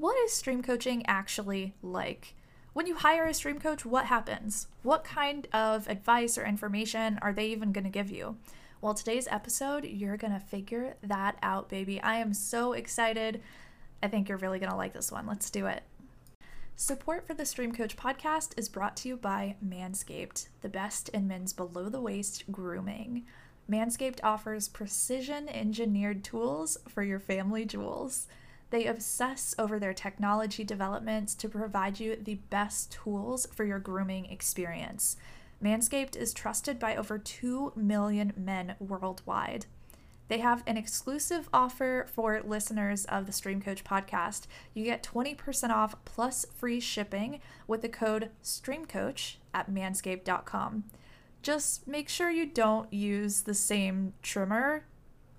what is stream coaching actually like? When you hire a stream coach, what happens? What kind of advice or information are they even going to give you? Well, today's episode, you're going to figure that out, baby. I am so excited. I think you're really going to like this one. Let's do it. Support for the Stream Coach podcast is brought to you by Manscaped, the best in men's below the waist grooming. Manscaped offers precision engineered tools for your family jewels. They obsess over their technology developments to provide you the best tools for your grooming experience. Manscaped is trusted by over 2 million men worldwide. They have an exclusive offer for listeners of the Stream Coach podcast. You get 20% off plus free shipping with the code StreamCoach at manscaped.com. Just make sure you don't use the same trimmer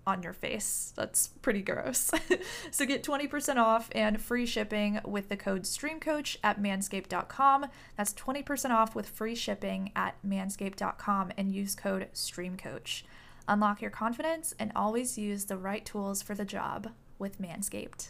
on your face. That's pretty gross. so get 20% off and free shipping with the code StreamCoach at manscaped.com. That's 20% off with free shipping at manscaped.com and use code StreamCoach. Unlock your confidence and always use the right tools for the job with Manscaped.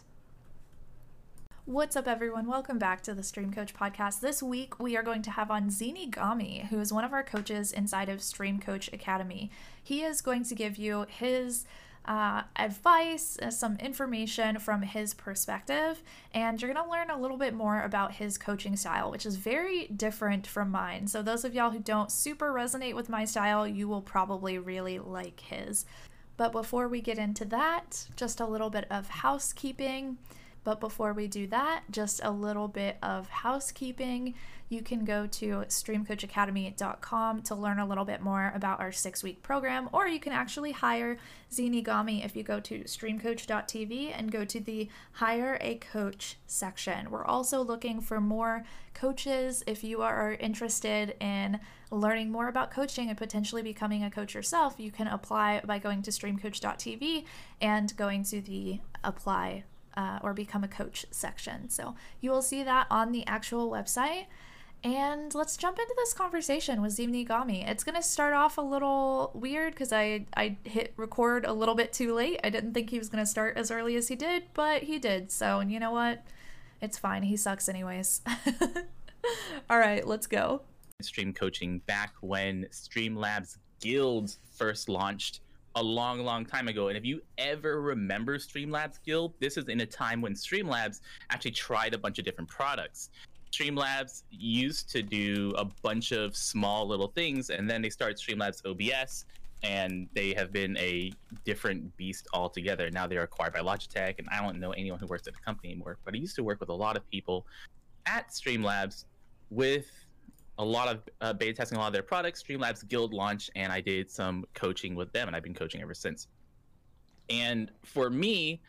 What's up, everyone? Welcome back to the Stream Coach podcast. This week, we are going to have on Zini Gami, who is one of our coaches inside of Stream Coach Academy. He is going to give you his uh, advice, uh, some information from his perspective, and you're going to learn a little bit more about his coaching style, which is very different from mine. So, those of y'all who don't super resonate with my style, you will probably really like his. But before we get into that, just a little bit of housekeeping. But before we do that, just a little bit of housekeeping. You can go to streamcoachacademy.com to learn a little bit more about our six week program, or you can actually hire Zinigami if you go to streamcoach.tv and go to the Hire a Coach section. We're also looking for more coaches if you are interested in learning more about coaching and potentially becoming a coach yourself. You can apply by going to streamcoach.tv and going to the apply uh, or become a coach section. So you will see that on the actual website. And let's jump into this conversation with Zini Gami. It's going to start off a little weird because I, I hit record a little bit too late. I didn't think he was going to start as early as he did, but he did. So, and you know what? It's fine. He sucks, anyways. All right, let's go. Stream coaching back when Streamlabs Guild first launched a long, long time ago. And if you ever remember Streamlabs Guild, this is in a time when Streamlabs actually tried a bunch of different products. Streamlabs used to do a bunch of small little things, and then they started Streamlabs OBS, and they have been a different beast altogether. Now they're acquired by Logitech, and I don't know anyone who works at the company anymore, but I used to work with a lot of people at Streamlabs with a lot of uh, beta testing a lot of their products. Streamlabs Guild launch, and I did some coaching with them, and I've been coaching ever since. And for me,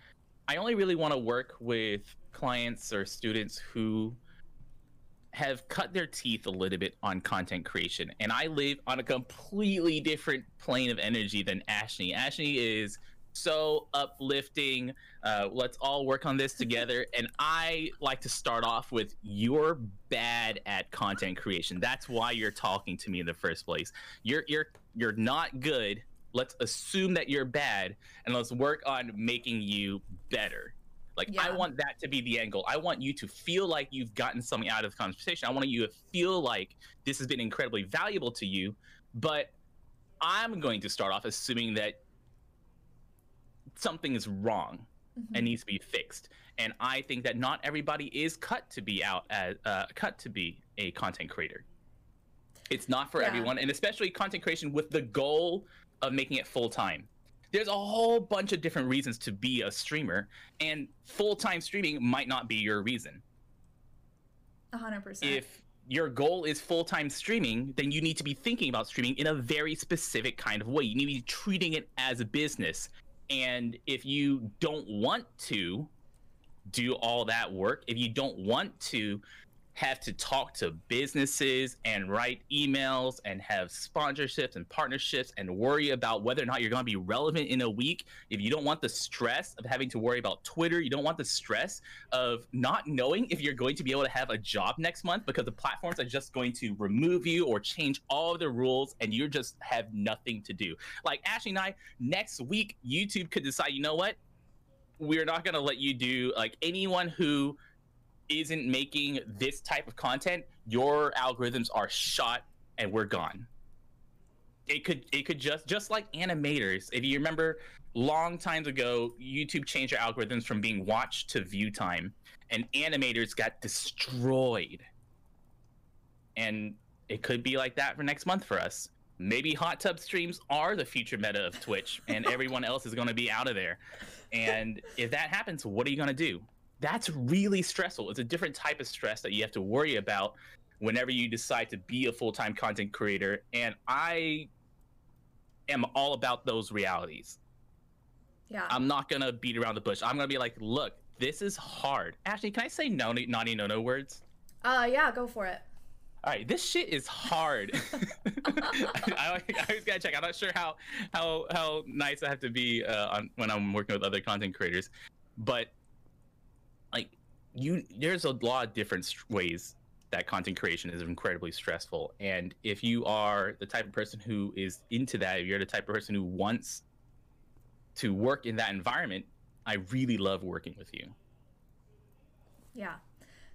I only really want to work with clients or students who have cut their teeth a little bit on content creation. And I live on a completely different plane of energy than Ashley. Ashley is so uplifting. Uh, let's all work on this together. And I like to start off with you're bad at content creation. That's why you're talking to me in the first place. You're you're you're not good. Let's assume that you're bad, and let's work on making you better. Like yeah. I want that to be the angle. I want you to feel like you've gotten something out of the conversation. I want you to feel like this has been incredibly valuable to you. But I'm going to start off assuming that something is wrong mm-hmm. and needs to be fixed. And I think that not everybody is cut to be out as uh, cut to be a content creator. It's not for yeah. everyone, and especially content creation with the goal of making it full time. There's a whole bunch of different reasons to be a streamer, and full time streaming might not be your reason. 100%. If your goal is full time streaming, then you need to be thinking about streaming in a very specific kind of way. You need to be treating it as a business and if you don't want to do all that work, if you don't want to have to talk to businesses and write emails and have sponsorships and partnerships and worry about whether or not you're going to be relevant in a week. If you don't want the stress of having to worry about Twitter, you don't want the stress of not knowing if you're going to be able to have a job next month because the platforms are just going to remove you or change all the rules and you just have nothing to do. Like Ashley and I, next week, YouTube could decide, you know what? We're not going to let you do like anyone who isn't making this type of content, your algorithms are shot and we're gone. It could it could just just like animators. If you remember long times ago, YouTube changed their algorithms from being watched to view time, and animators got destroyed. And it could be like that for next month for us. Maybe hot tub streams are the future meta of Twitch, and everyone else is going to be out of there. And if that happens, what are you going to do? That's really stressful. It's a different type of stress that you have to worry about whenever you decide to be a full time content creator. And I am all about those realities. Yeah. I'm not gonna beat around the bush. I'm gonna be like, look, this is hard. Ashley, can I say no, naughty, no, no words? Uh, yeah, go for it. All right, this shit is hard. I, I, always gotta check. I'm not sure how how how nice I have to be uh, on when I'm working with other content creators, but you, there's a lot of different ways that content creation is incredibly stressful. And if you are the type of person who is into that, if you're the type of person who wants to work in that environment, I really love working with you. Yeah.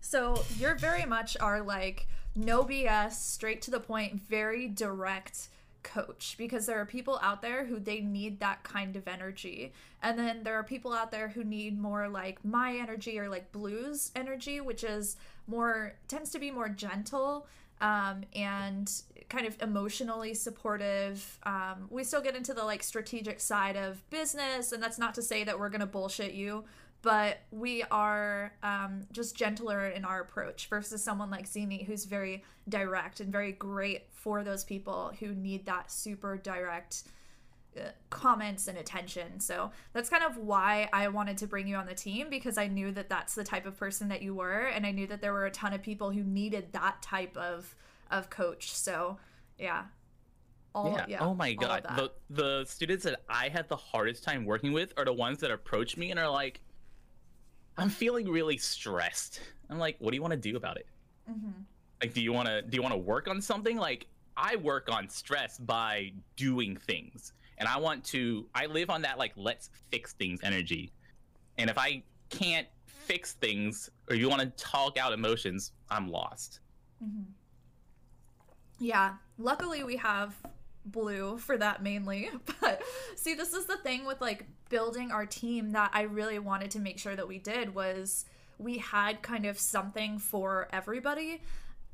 So you're very much our like no BS, straight to the point, very direct coach because there are people out there who they need that kind of energy. And then there are people out there who need more like my energy or like blues energy, which is more tends to be more gentle um, and kind of emotionally supportive. Um, we still get into the like strategic side of business, and that's not to say that we're gonna bullshit you, but we are um, just gentler in our approach versus someone like Zini who's very direct and very great for those people who need that super direct uh, comments and attention. So that's kind of why I wanted to bring you on the team because I knew that that's the type of person that you were and I knew that there were a ton of people who needed that type of of coach. So, yeah. All, yeah. yeah. Oh my god. The the students that I had the hardest time working with are the ones that approach me and are like I'm feeling really stressed. I'm like, what do you want to do about it? Mm-hmm. Like, do you want to do you want to work on something? Like, I work on stress by doing things, and I want to. I live on that like let's fix things energy, and if I can't fix things, or you want to talk out emotions, I'm lost. Mm-hmm. Yeah. Luckily, we have blue for that mainly. But see, this is the thing with like building our team that I really wanted to make sure that we did was we had kind of something for everybody.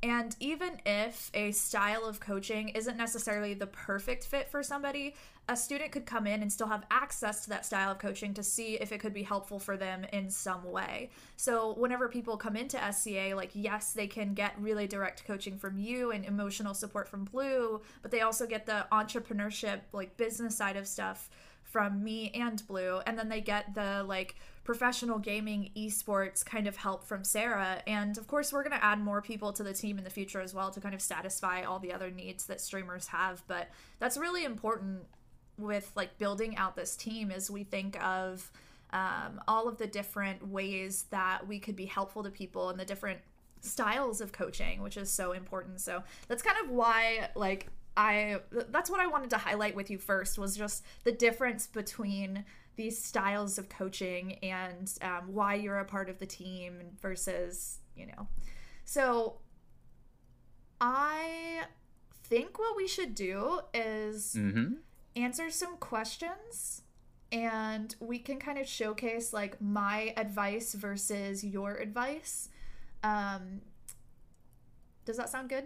And even if a style of coaching isn't necessarily the perfect fit for somebody, a student could come in and still have access to that style of coaching to see if it could be helpful for them in some way. So, whenever people come into SCA, like, yes, they can get really direct coaching from you and emotional support from Blue, but they also get the entrepreneurship, like, business side of stuff from me and Blue. And then they get the, like, professional gaming esports kind of help from Sarah. And of course, we're going to add more people to the team in the future as well to kind of satisfy all the other needs that streamers have. But that's really important with like building out this team as we think of um, all of the different ways that we could be helpful to people and the different styles of coaching, which is so important. So that's kind of why like I that's what I wanted to highlight with you first was just the difference between these styles of coaching and um, why you're a part of the team versus you know. So i think what we should do is mm-hmm. answer some questions and we can kind of showcase like my advice versus your advice. Um does that sound good?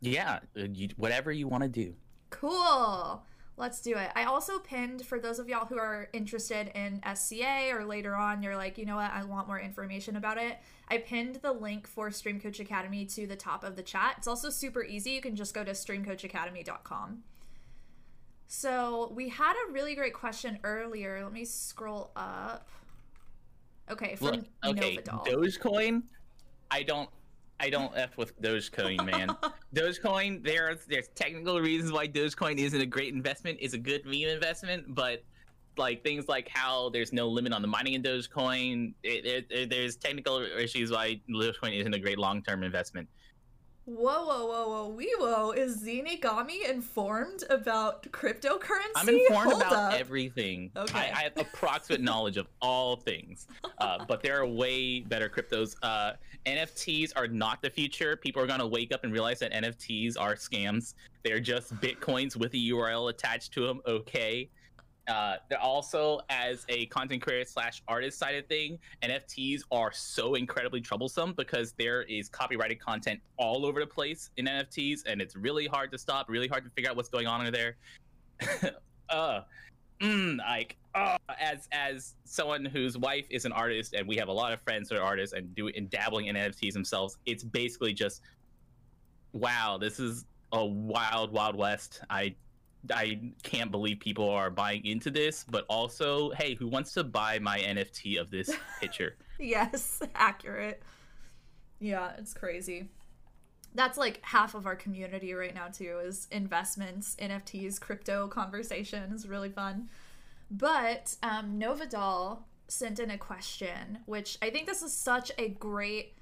Yeah uh, whatever you want to do. Cool Let's do it. I also pinned for those of y'all who are interested in SCA or later on you're like, you know what, I want more information about it. I pinned the link for Stream Coach Academy to the top of the chat. It's also super easy. You can just go to streamcoachacademy.com. So we had a really great question earlier. Let me scroll up. Okay, from Look, okay, Novidol. Dogecoin. I don't I don't f with Dogecoin, man. Dogecoin, there's there's technical reasons why Dogecoin isn't a great investment. It's a good meme investment, but like things like how there's no limit on the mining in Dogecoin. It, it, it, there's technical issues why Dogecoin isn't a great long-term investment. Whoa, whoa, whoa, whoa, wee whoa. Is Zenigami informed about cryptocurrency? I'm informed Hold about up. everything. Okay. I, I have approximate knowledge of all things, uh, but there are way better cryptos. Uh, NFTs are not the future. People are going to wake up and realize that NFTs are scams. They're just bitcoins with a URL attached to them. Okay. Uh, they're also as a content creator slash artist side of thing, NFTs are so incredibly troublesome because there is copyrighted content all over the place in NFTs, and it's really hard to stop, really hard to figure out what's going on in there. uh, mm, like uh, as as someone whose wife is an artist, and we have a lot of friends that are artists and do and dabbling in NFTs themselves, it's basically just wow, this is a wild, wild west. I I can't believe people are buying into this, but also, hey, who wants to buy my NFT of this picture? Yes, accurate. Yeah, it's crazy. That's like half of our community right now too is investments, NFTs, crypto conversations, really fun. But um, Novadal sent in a question, which I think this is such a great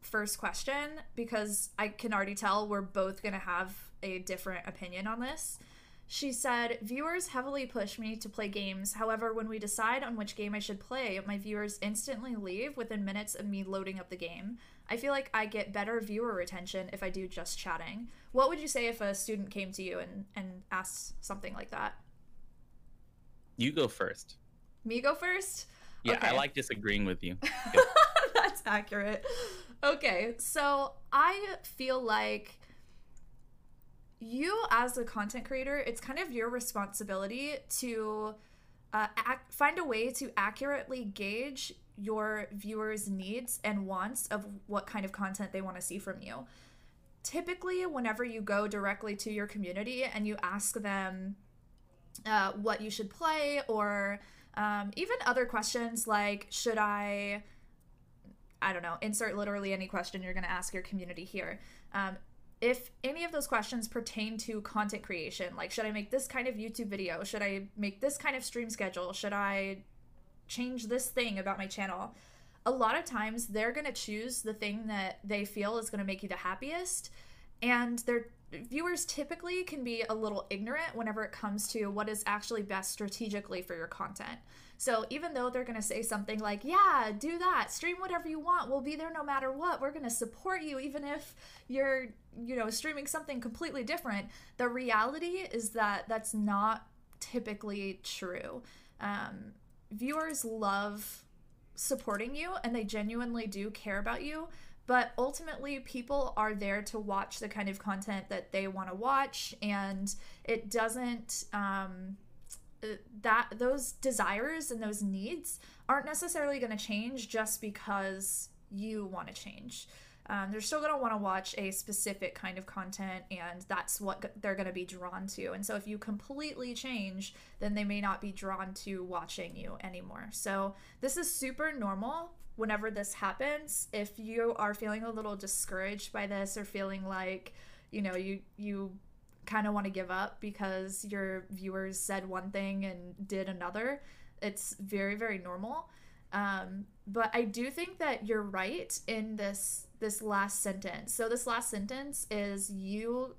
first question because I can already tell we're both going to have a different opinion on this. She said, Viewers heavily push me to play games. However, when we decide on which game I should play, my viewers instantly leave within minutes of me loading up the game. I feel like I get better viewer retention if I do just chatting. What would you say if a student came to you and, and asked something like that? You go first. Me go first? Yeah, I like disagreeing with you. That's accurate. Okay, so I feel like you, as a content creator, it's kind of your responsibility to uh, ac find a way to accurately gauge your viewers' needs and wants of what kind of content they want to see from you. Typically, whenever you go directly to your community and you ask them uh, what you should play or um, even other questions like, should I I don't know, insert literally any question you're going to ask your community here. Um, if any of those questions pertain to content creation, like should I make this kind of YouTube video? Should I make this kind of stream schedule? Should I change this thing about my channel? A lot of times they're going to choose the thing that they feel is going to make you the happiest. And their viewers typically can be a little ignorant whenever it comes to what is actually best strategically for your content. So even though they're going to say something like, "Yeah, do that. Stream whatever you want. We'll be there no matter what. We're going to support you even if you're, you know, streaming something completely different." The reality is that that's not typically true. Um, viewers love supporting you and they genuinely do care about you but ultimately people are there to watch the kind of content that they want to watch and it doesn't um, uh, that those desires and those needs aren't necessarily going to change just because you want to change um, they're still going to want to watch a specific kind of content and that's what they're going to be drawn to. And so if you completely change then they may not be drawn to watching you anymore. So this is super normal whenever this happens. If you are feeling a little discouraged by this or feeling like you know you you kind of want to give up because your viewers said one thing and did another it's very very normal. Um, but i do think that you're right in this this last sentence so this last sentence is you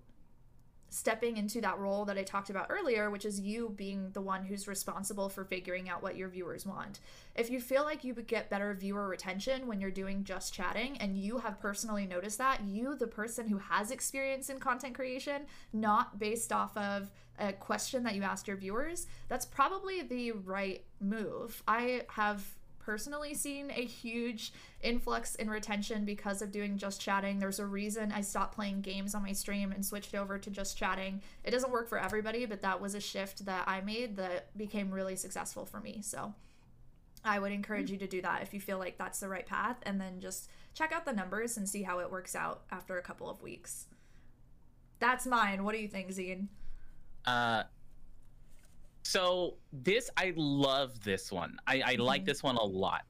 stepping into that role that I talked about earlier, which is you being the one who's responsible for figuring out what your viewers want. If you feel like you would get better viewer retention when you're doing just chatting, and you have personally noticed that, you, the person who has experience in content creation, not based off of a question that you asked your viewers, that's probably the right move. I have personally seen a huge influx in retention because of doing just chatting. There's a reason I stopped playing games on my stream and switched over to just chatting. It doesn't work for everybody, but that was a shift that I made that became really successful for me. So I would encourage you to do that if you feel like that's the right path and then just check out the numbers and see how it works out after a couple of weeks. That's mine. What do you think, Zine? Uh, so this, I love this one. I, I like Mhm. this one a lot,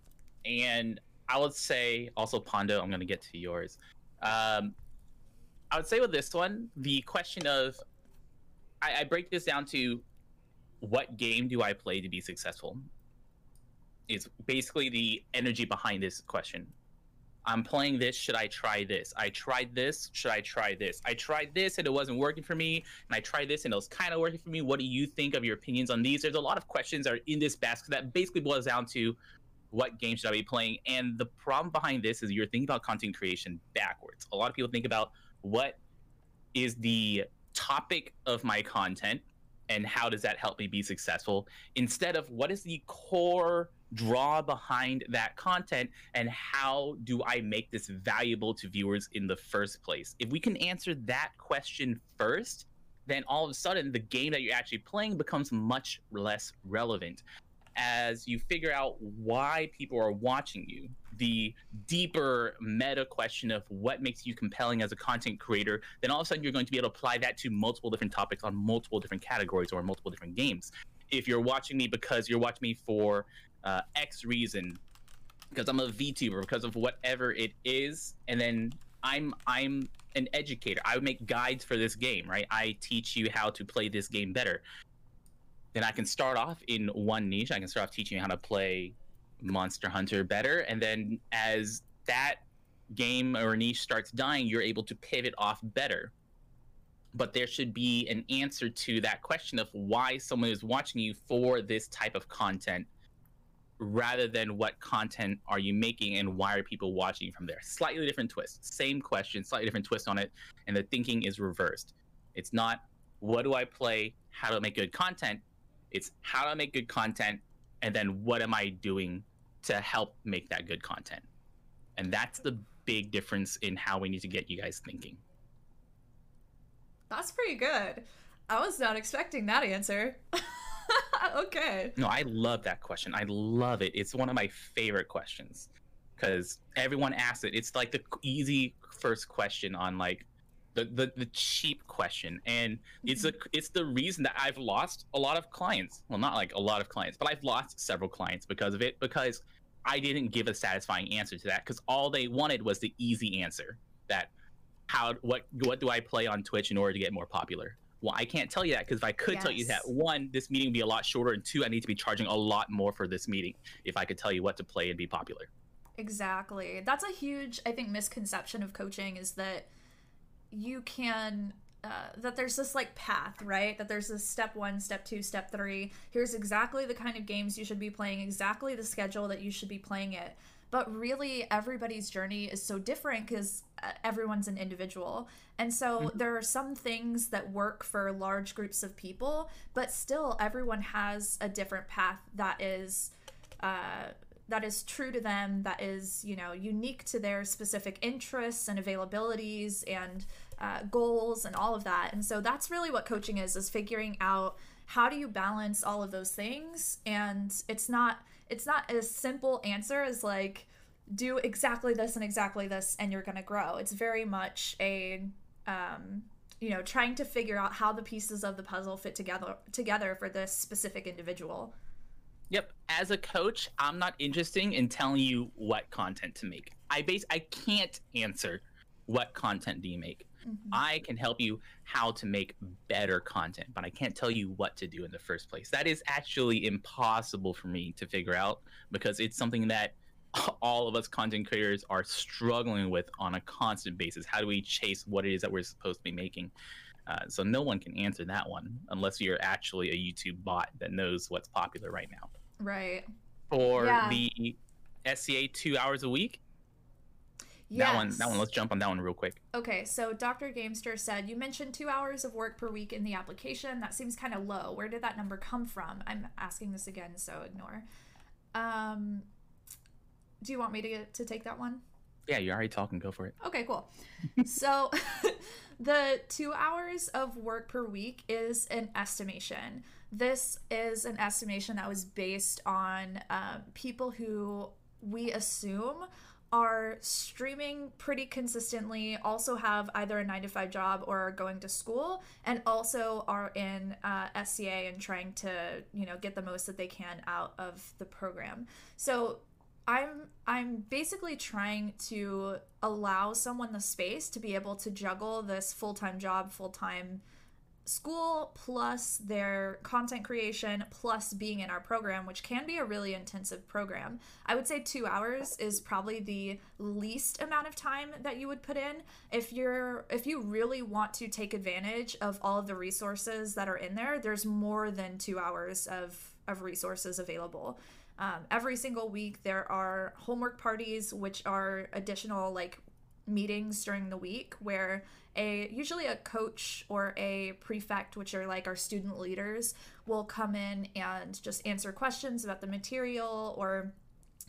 and I would say also Pondo. I'm gonna get to yours. Um, I would say with this one, the question of, I, I break this down to, what game do I play to be successful? Is basically the energy behind this question. I'm playing this. Should I try this? I tried this. Should I try this? I tried this and it wasn't working for me. And I tried this and it was kind of working for me. What do you think of your opinions on these? There's a lot of questions that are in this basket that basically boils down to what game should I be playing? And the problem behind this is you're thinking about content creation backwards. A lot of people think about what is the topic of my content and how does that help me be successful instead of what is the core draw behind that content and how do I make this valuable to viewers in the first place? If we can answer that question first, then all of a sudden the game that you're actually playing becomes much less relevant as you figure out why people are watching you the deeper meta question of what makes you compelling as a content creator then all of a sudden you're going to be able to apply that to multiple different topics on multiple different categories or multiple different games if you're watching me because you're watching me for uh, x reason because i'm a vtuber because of whatever it is and then i'm i'm an educator i make guides for this game right i teach you how to play this game better then I can start off in one niche. I can start off teaching you how to play Monster Hunter better, and then as that game or niche starts dying, you're able to pivot off better. But there should be an answer to that question of why someone is watching you for this type of content rather than what content are you making and why are people watching from there. Slightly different twist. Same question, slightly different twist on it, and the thinking is reversed. It's not what do I play, how do I make good content? It's how do I make good content, and then what am I doing to help make that good content? And that's the big difference in how we need to get you guys thinking. That's pretty good. I was not expecting that answer. okay. No, I love that question. I love it. It's one of my favorite questions because everyone asks it. It's like the easy first question on like the, the, the cheap question and it's a mm-hmm. it's the reason that i've lost a lot of clients well not like a lot of clients but i've lost several clients because of it because i didn't give a satisfying answer to that because all they wanted was the easy answer that how what what do i play on twitch in order to get more popular well i can't tell you that because if i could yes. tell you that one this meeting would be a lot shorter and two i need to be charging a lot more for this meeting if i could tell you what to play and be popular exactly that's a huge i think misconception of coaching is that you can uh, that there's this like path, right? That there's this step one, step two, step three. Here's exactly the kind of games you should be playing, exactly the schedule that you should be playing it. But really, everybody's journey is so different because uh, everyone's an individual. And so mm-hmm. there are some things that work for large groups of people, but still, everyone has a different path that is. Uh, that is true to them that is you know unique to their specific interests and availabilities and uh, goals and all of that and so that's really what coaching is is figuring out how do you balance all of those things and it's not it's not a simple answer as like do exactly this and exactly this and you're going to grow it's very much a um, you know trying to figure out how the pieces of the puzzle fit together together for this specific individual Yep. As a coach, I'm not interested in telling you what content to make. I base I can't answer what content do you make. Mm-hmm. I can help you how to make better content, but I can't tell you what to do in the first place. That is actually impossible for me to figure out because it's something that all of us content creators are struggling with on a constant basis. How do we chase what it is that we're supposed to be making? Uh, so no one can answer that one unless you're actually a YouTube bot that knows what's popular right now. Right. For yeah. the SCA two hours a week. Yes. That one, that one. Let's jump on that one real quick. Okay, so Dr. Gamester said you mentioned two hours of work per week in the application. That seems kind of low. Where did that number come from? I'm asking this again, so ignore. Um, do you want me to get, to take that one? Yeah, you're already talking. Go for it. Okay, cool. so, the two hours of work per week is an estimation. This is an estimation that was based on um, people who we assume are streaming pretty consistently, also have either a nine to five job or are going to school, and also are in uh, SCA and trying to, you know, get the most that they can out of the program. So I'm I'm basically trying to allow someone the space to be able to juggle this full-time job, full-time school plus their content creation plus being in our program, which can be a really intensive program. I would say two hours is probably the least amount of time that you would put in. If you're if you really want to take advantage of all of the resources that are in there, there's more than two hours of, of resources available. Um, every single week there are homework parties, which are additional like meetings during the week where a usually a coach or a prefect which are like our student leaders will come in and just answer questions about the material or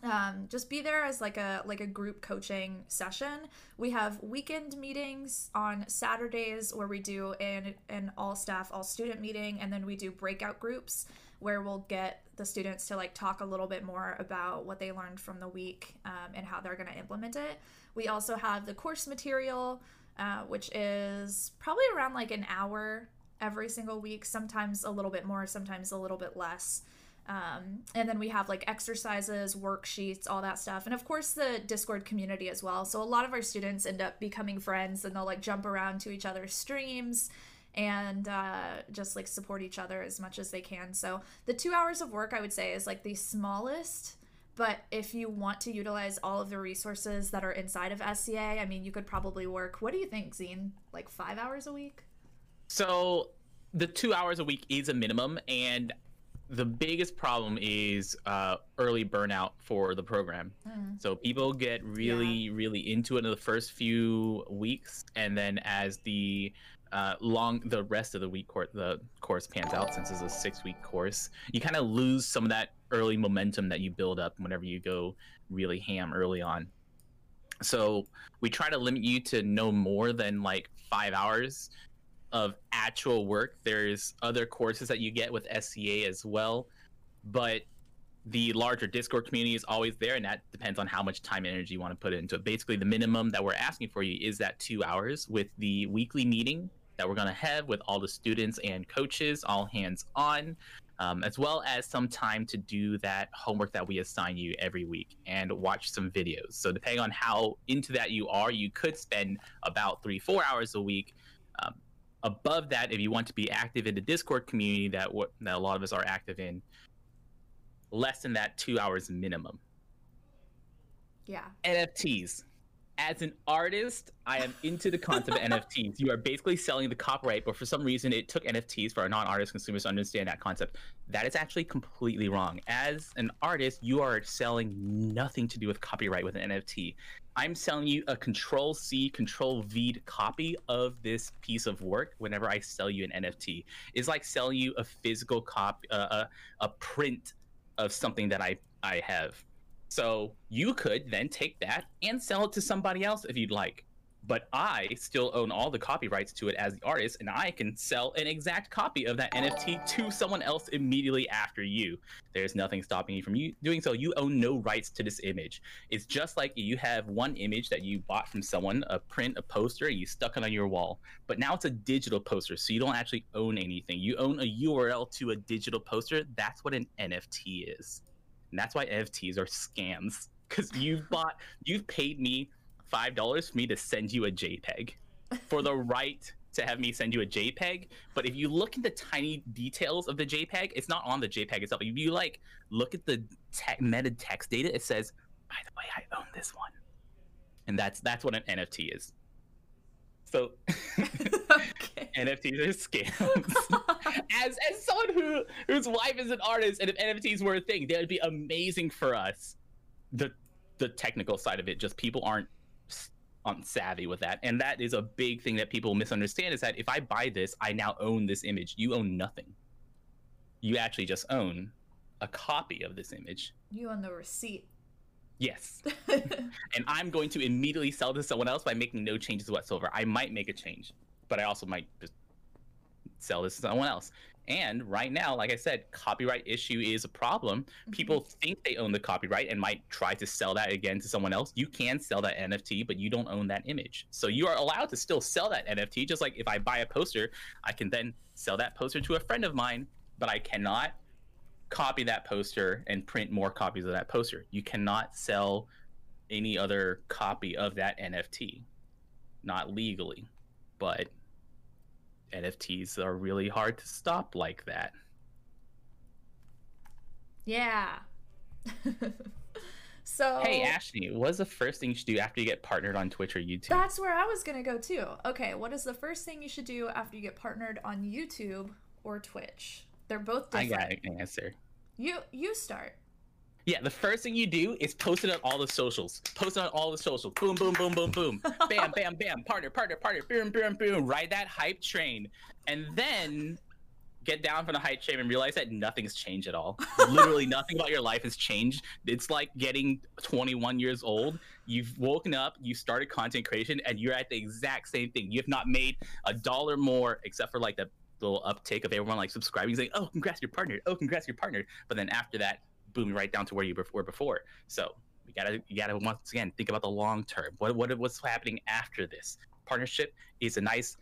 um, just be there as like a like a group coaching session. We have weekend meetings on saturdays where we do an, an all staff all student meeting and then we do breakout groups where we'll get the students to like talk a little bit more about what they learned from the week um, and how they're going to implement it. We also have the course material uh, which is probably around like an hour every single week, sometimes a little bit more, sometimes a little bit less. Um, and then we have like exercises, worksheets, all that stuff. And of course, the Discord community as well. So a lot of our students end up becoming friends and they'll like jump around to each other's streams and uh, just like support each other as much as they can. So the two hours of work, I would say, is like the smallest but if you want to utilize all of the resources that are inside of SCA, I mean, you could probably work. What do you think, Zine? Like five hours a week? So the two hours a week is a minimum, and the biggest problem is uh, early burnout for the program. Mm. So people get really, yeah. really into it in the first few weeks, and then as the uh, long the rest of the week course the course pans out since it's a six week course you kind of lose some of that early momentum that you build up whenever you go really ham early on. So we try to limit you to no more than like five hours of actual work. There's other courses that you get with sca as well but the larger discord community is always there and that depends on how much time and energy you want to put into it. Basically the minimum that we're asking for you is that two hours with the weekly meeting that we're going to have with all the students and coaches, all hands on, um, as well as some time to do that homework that we assign you every week and watch some videos. So, depending on how into that you are, you could spend about three, four hours a week. Um, above that, if you want to be active in the Discord community that, w- that a lot of us are active in, less than that, two hours minimum. Yeah. NFTs as an artist, I am into the concept of NFTs. You are basically selling the copyright, but for some reason, it took NFTs for our non-artist consumers to understand that concept. That is actually completely wrong. As an artist, you are selling nothing to do with copyright with an NFT. I'm selling you a Control C, Control V copy of this piece of work. Whenever I sell you an NFT, it's like selling you a physical copy, uh, a, a print of something that I I have so you could then take that and sell it to somebody else if you'd like. But I still own all the copyrights to it as the artist, and I can sell an exact copy of that NFT to someone else immediately after you. There's nothing stopping you from you doing so. You own no rights to this image. It's just like you have one image that you bought from someone, a print, a poster, you stuck it on your wall. But now it's a digital poster, so you don't actually own anything. You own a URL to a digital poster. That's what an NFT is. And that's why NFTs are scams. Because you've bought, you've paid me five dollars for me to send you a JPEG, for the right to have me send you a JPEG. But if you look at the tiny details of the JPEG, it's not on the JPEG itself. If you like look at the te- meta text data, it says, "By the way, I own this one," and that's that's what an NFT is. So. NFTs are scams. as as someone who whose wife is an artist, and if NFTs were a thing, that would be amazing for us. The the technical side of it, just people aren't on savvy with that, and that is a big thing that people misunderstand. Is that if I buy this, I now own this image. You own nothing. You actually just own a copy of this image. You own the receipt. Yes. and I'm going to immediately sell to someone else by making no changes whatsoever. I might make a change, but I also might just sell this to someone else. And right now, like I said, copyright issue is a problem. Mm-hmm. People think they own the copyright and might try to sell that again to someone else. You can sell that NFT, but you don't own that image. So you are allowed to still sell that NFT. Just like if I buy a poster, I can then sell that poster to a friend of mine, but I cannot copy that poster and print more copies of that poster. You cannot sell any other copy of that NFT, not legally, but NFTs are really hard to stop like that. Yeah. so Hey Ashley, what's the first thing you should do after you get partnered on Twitch or YouTube? That's where I was gonna go too. Okay, what is the first thing you should do after you get partnered on YouTube or Twitch? They're both I different. got an answer. You you start. Yeah, the first thing you do is post it on all the socials. Post it on all the socials. Boom, boom, boom, boom, boom. bam, bam, bam. Partner, partner, partner. Boom, boom, boom. Ride that hype train, and then get down from the hype train and realize that nothing's changed at all. Literally nothing about your life has changed. It's like getting 21 years old. You've woken up, you started content creation, and you're at the exact same thing. You have not made a dollar more, except for like the little uptake of everyone like subscribing, saying, "Oh, congrats, you're partnered. Oh, congrats, you're partnered." But then after that, boom, right down to where you were before. So you gotta you gotta once again think about the long term. What what what's happening after this partnership is a nice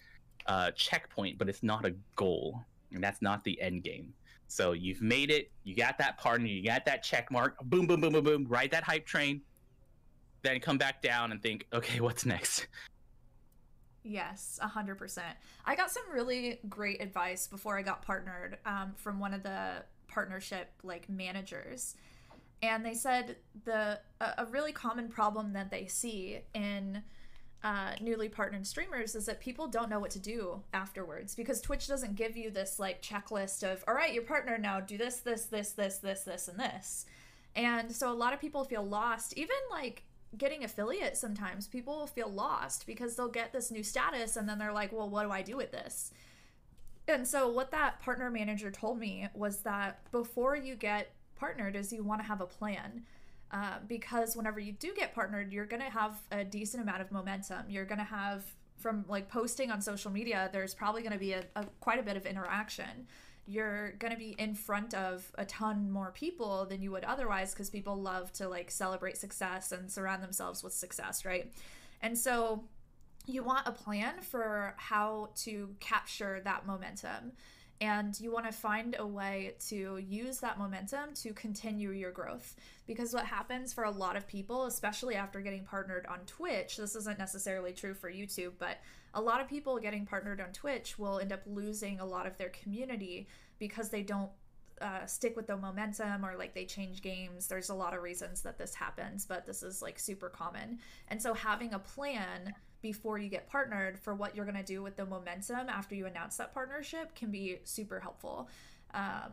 uh, checkpoint, but it's not a goal, and that's not the end game. So you've made it. You got that partner. You got that check mark. Boom, boom, boom, boom, boom. Ride that hype train. Then come back down and think, okay, what's next? Yes, a hundred percent. I got some really great advice before I got partnered um, from one of the partnership like managers, and they said the a, a really common problem that they see in uh, newly partnered streamers is that people don't know what to do afterwards because Twitch doesn't give you this like checklist of all right, you're partnered now, do this, this, this, this, this, this, and this, and so a lot of people feel lost. Even like getting affiliate sometimes people feel lost because they'll get this new status and then they're like well what do i do with this and so what that partner manager told me was that before you get partnered is you want to have a plan. Uh, because whenever you do get partnered you're going to have a decent amount of momentum. You're going to have from like posting on social media there's probably going to be a, a quite a bit of interaction. You're going to be in front of a ton more people than you would otherwise because people love to like celebrate success and surround themselves with success, right? And so you want a plan for how to capture that momentum. And you want to find a way to use that momentum to continue your growth. Because what happens for a lot of people, especially after getting partnered on Twitch, this isn't necessarily true for YouTube, but a lot of people getting partnered on Twitch will end up losing a lot of their community because they don't uh, stick with the momentum or like they change games. There's a lot of reasons that this happens, but this is like super common. And so having a plan before you get partnered for what you're going to do with the momentum after you announce that partnership can be super helpful. Um,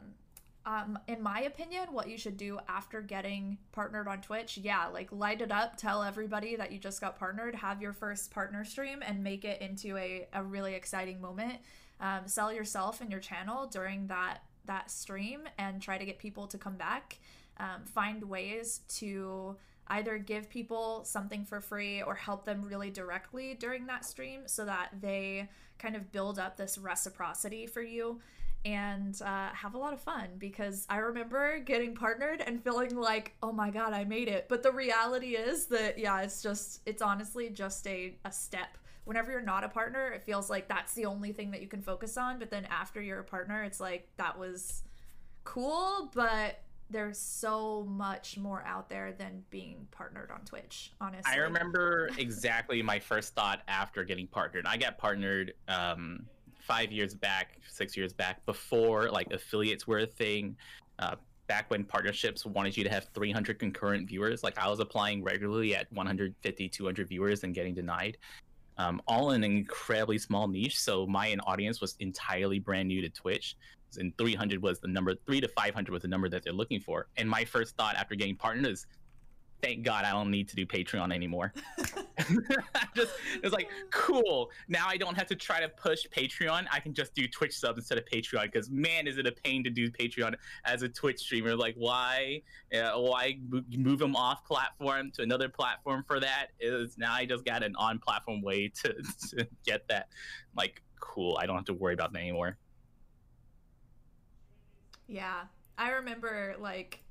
um, in my opinion, what you should do after getting partnered on Twitch, yeah, like light it up, tell everybody that you just got partnered, have your first partner stream, and make it into a, a really exciting moment. Um, sell yourself and your channel during that that stream, and try to get people to come back. Um, find ways to either give people something for free or help them really directly during that stream so that they kind of build up this reciprocity for you and uh, have a lot of fun because I remember getting partnered and feeling like, oh my god, I made it. But the reality is that, yeah, it's just, it's honestly just a, a step. Whenever you're not a partner, it feels like that's the only thing that you can focus on. But then after you're a partner, it's like, that was cool, but there's so much more out there than being partnered on Twitch, honestly. I remember exactly my first thought after getting partnered. I got partnered um, five years back, six years back, before like affiliates were a thing. Uh, back when partnerships wanted you to have 300 concurrent viewers, like I was applying regularly at 150, 200 viewers and getting denied. Um, all in an incredibly small niche. So my audience was entirely brand new to Twitch and 300 was the number, three to 500 was the number that they're looking for. And my first thought after getting partnered is, thank God I don't need to do Patreon anymore. just it's like cool. Now I don't have to try to push Patreon. I can just do Twitch subs instead of Patreon because man, is it a pain to do Patreon as a Twitch streamer? Like why, uh, why move them off platform to another platform for that? Is now I just got an on-platform way to, to get that. Like cool. I don't have to worry about that anymore. Yeah. I remember like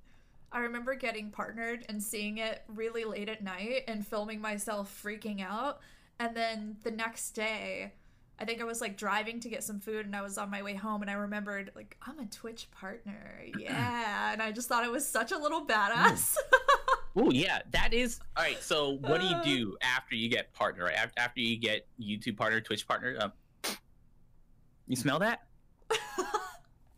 I remember getting partnered and seeing it really late at night and filming myself freaking out. And then the next day, I think I was like driving to get some food and I was on my way home and I remembered like I'm a Twitch partner. Yeah. and I just thought it was such a little badass. Oh yeah, that is all right. So what do you do after you get partner? Right after you get YouTube partner, Twitch partner? Um, You smell that?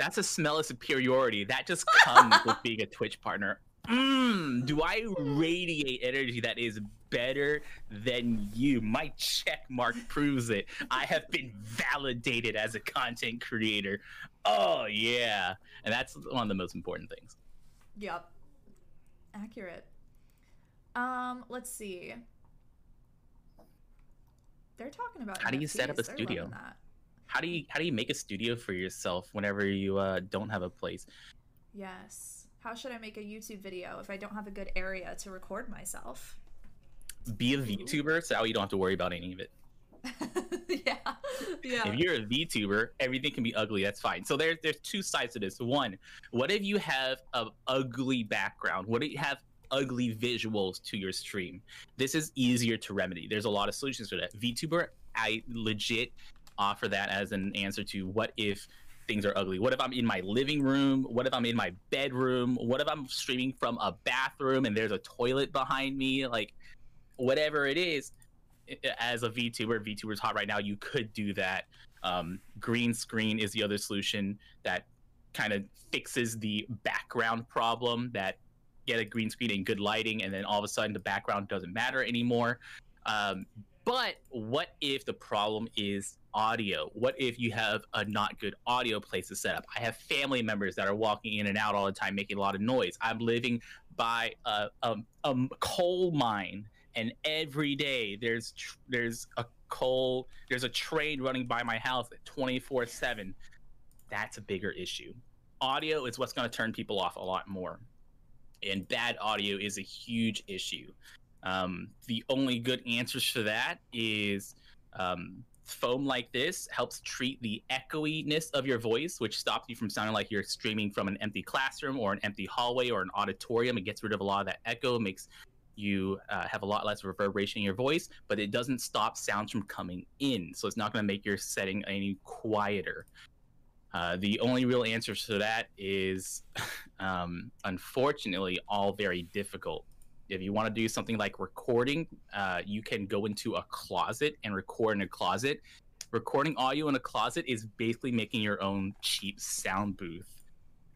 That's a smell of superiority. That just comes with being a Twitch partner. Mmm, do I radiate energy that is better than you? My check mark proves it. I have been validated as a content creator. Oh, yeah. And that's one of the most important things. Yep. Accurate. Um, let's see. They're talking about How do you set up a They're studio? that. How do you how do you make a studio for yourself whenever you uh, don't have a place? Yes. How should I make a YouTube video if I don't have a good area to record myself? Be a VTuber, so you don't have to worry about any of it. yeah. Yeah. If you're a VTuber, everything can be ugly. That's fine. So there's there's two sides to this. One, what if you have a ugly background? What if you have ugly visuals to your stream? This is easier to remedy. There's a lot of solutions for that. VTuber, I legit offer that as an answer to what if things are ugly. What if I'm in my living room? What if I'm in my bedroom? What if I'm streaming from a bathroom and there's a toilet behind me? Like whatever it is, as a VTuber, VTuber's hot right now. You could do that. Um, green screen is the other solution that kind of fixes the background problem. That get a green screen and good lighting, and then all of a sudden the background doesn't matter anymore. Um, but what if the problem is audio? What if you have a not good audio place to set up? I have family members that are walking in and out all the time, making a lot of noise. I'm living by a, a, a coal mine, and every day there's tr- there's a coal there's a train running by my house at 24 7 that's a bigger issue audio is what's going to turn people off a lot more and bad audio is a huge issue um, the only good answers for that is um, foam like this helps treat the echoiness of your voice which stops you from sounding like you're streaming from an empty classroom or an empty hallway or an auditorium it gets rid of a lot of that echo makes you uh, have a lot less reverberation in your voice, but it doesn't stop sounds from coming in. So it's not going to make your setting any quieter. Uh, the only real answer to that is, um, unfortunately, all very difficult. If you want to do something like recording, uh, you can go into a closet and record in a closet. Recording audio in a closet is basically making your own cheap sound booth.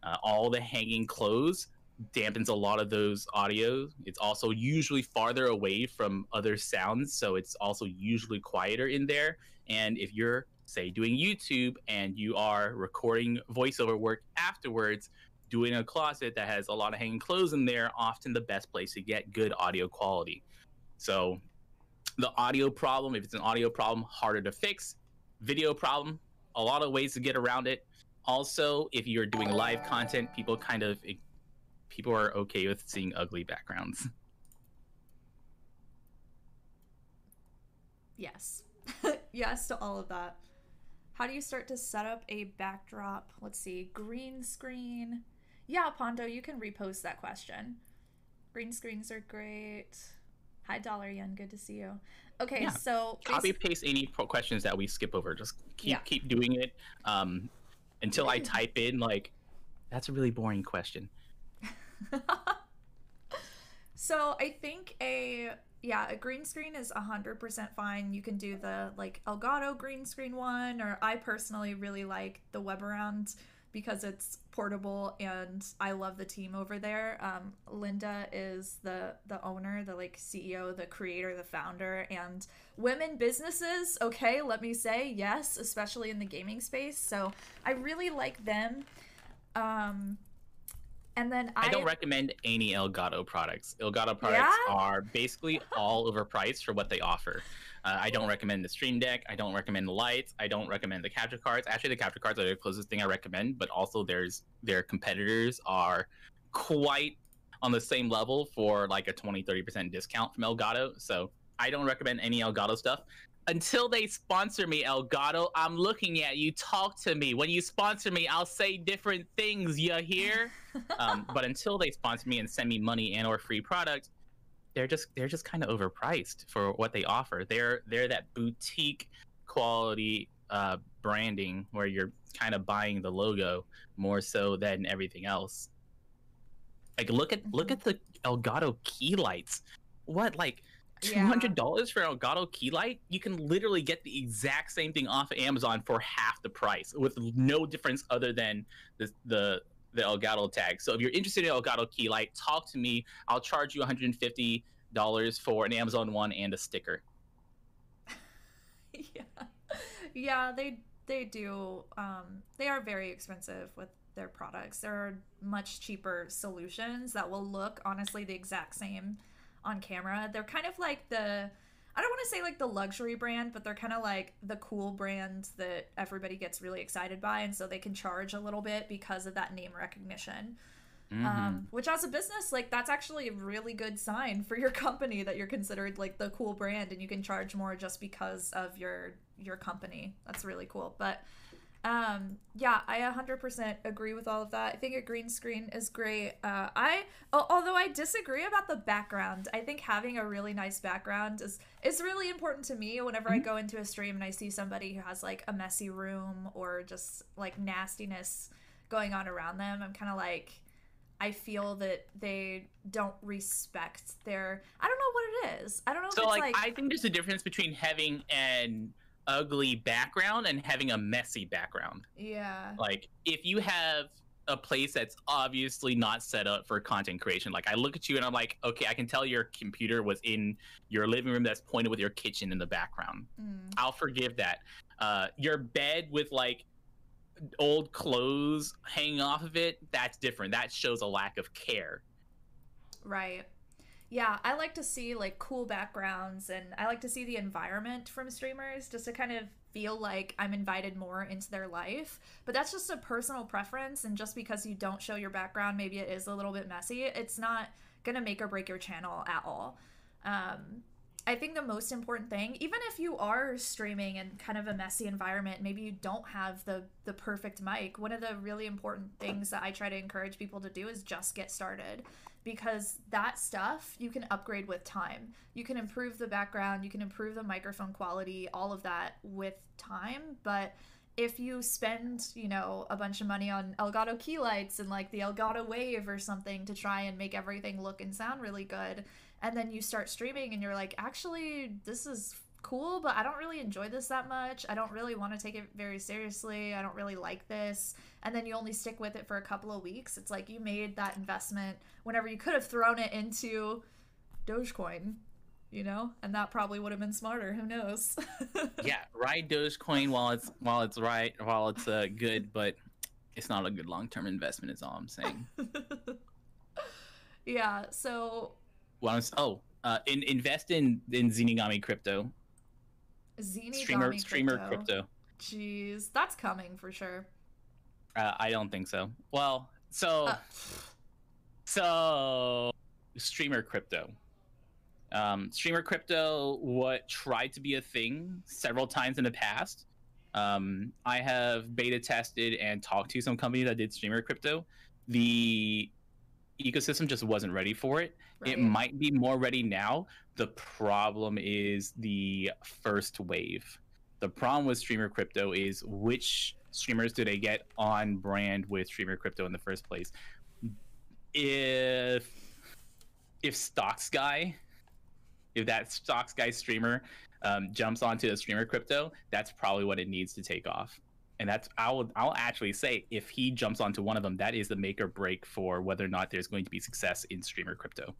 Uh, all the hanging clothes dampens a lot of those audio. It's also usually farther away from other sounds, so it's also usually quieter in there. And if you're, say, doing YouTube and you are recording voiceover work afterwards, doing a closet that has a lot of hanging clothes in there, often the best place to get good audio quality. So the audio problem, if it's an audio problem, harder to fix. Video problem, a lot of ways to get around it. Also, if you're doing live content, people kind of eh, people are okay with seeing ugly backgrounds. Yes. yes to all of that. How do you start to set up a backdrop? Let's see, green screen. Yeah, Pondo, you can repost that question. Green screens are great. Hi, Dollar Yen. Good to see you. Okay, Yeah. so Copy paste any questions that we skip over. Just keep Yeah. keep doing it um, until I type in like, that's a really boring question. so I think a yeah a green screen is hundred percent fine. You can do the like Elgato green screen one, or I personally really like the Webaround because it's portable and I love the team over there. Um, Linda is the the owner, the like CEO, the creator, the founder, and women businesses. Okay, let me say yes, especially in the gaming space. So I really like them. Um, and then I, I don't recommend any Elgato products. Elgato products Yeah? are basically all overpriced for what they offer. Uh, I don't recommend the Stream Deck. I don't recommend the lights. I don't recommend the capture cards. Actually, the capture cards are the closest thing I recommend, but also there's their competitors are quite on the same level for like a 20 30% discount from Elgato. So I don't recommend any Elgato stuff. Until they sponsor me, Elgato, I'm looking at you. Talk to me. When you sponsor me, I'll say different things. You hear? um, but until they sponsor me and send me money and or free product, they're just they're just kind of overpriced for what they offer. They're they're that boutique quality uh, branding where you're kind of buying the logo more so than everything else. Like look at look Mhm. at the Elgato key lights. What like two hundred dollars for Elgato Keylight, you can literally get the exact same thing off of Amazon for half the price, with no difference other than the the the Elgato tag. So if you're interested in Elgato Keylight, talk to me. I'll charge you one hundred and fifty dollars for an Amazon one and a sticker. yeah, yeah, they they do. Um, they are very expensive with their products. There are much cheaper solutions that will look honestly the exact same on camera. They're kind of like the I don't want to say like the luxury brand, but they're kind of like the cool brand that everybody gets really excited by, and so they can charge a little bit because of that name recognition. Mm-hmm. Um, which, as a business, like that's actually a really good sign for your company that you're considered like the cool brand, and you can charge more just because of your your company. That's really cool. But um, yeah, I 100% agree with all of that. I think a green screen is great. Uh, I, although I disagree about the background, I think having a really nice background is is really important to me. Whenever mm-hmm. I go into a stream and I see somebody who has like a messy room or just like nastiness going on around them, I'm kind of like, I feel that they don't respect their. I don't know what it is. I don't know. So like, like, I think there's a difference between having an ugly background and having a messy background. Yeah. Like if you have a place that's obviously not set up for content creation. Like I look at you and I'm like, okay, I can tell your computer was in your living room that's pointed with your kitchen in the background. Mm. I'll forgive that. Uh, your bed with like old clothes hanging off of it, that's different. That shows a lack of care. Right yeah, I like to see like cool backgrounds and I like to see the environment from streamers just to kind of feel like I'm invited more into their life. But that's just a personal preference and just because you don't show your background, maybe it is a little bit messy, it's not going to make or break your channel at all. Um, I think the most important thing, even if you are streaming in kind of a messy environment, maybe you don't have the the perfect mic. One of the really important things that I try to encourage people to do is just get started because that stuff you can upgrade with time. You can improve the background, you can improve the microphone quality, all of that with time, but if you spend, you know, a bunch of money on Elgato key lights and like the Elgato Wave or something to try and make everything look and sound really good, and then you start streaming and you're like, actually, this is cool, but I don't really enjoy this that much. I don't really want to take it very seriously. I don't really like this. And then you only stick with it for a couple of weeks. It's like you made that investment whenever you could have thrown it into Dogecoin, you know? And that probably would have been smarter. Who knows? yeah, ride Dogecoin while it's while it's right, while it's uh, good, but it's not a good long-term investment is all I'm saying. yeah, so well, oh, uh, in, invest in in Zini Gami crypto. Zini Gami streamer crypto. streamer crypto. Jeez, that's coming for sure. Uh, I don't think so. Well, so uh. so streamer crypto. Um, streamer crypto what tried to be a thing several times in the past. Um, I have beta tested and talked to some companies that did streamer crypto. The ecosystem just wasn't ready for it. Right. It might be more ready now. The problem is the first wave. The problem with streamer crypto is which streamers do they get on brand with streamer crypto in the first place? If if stocks guy, if that stocks guy streamer um, jumps onto the streamer crypto, that's probably what it needs to take off and that's I'll I'll actually say if he jumps onto one of them, that is the make or break for whether or not there's going to be success in streamer crypto.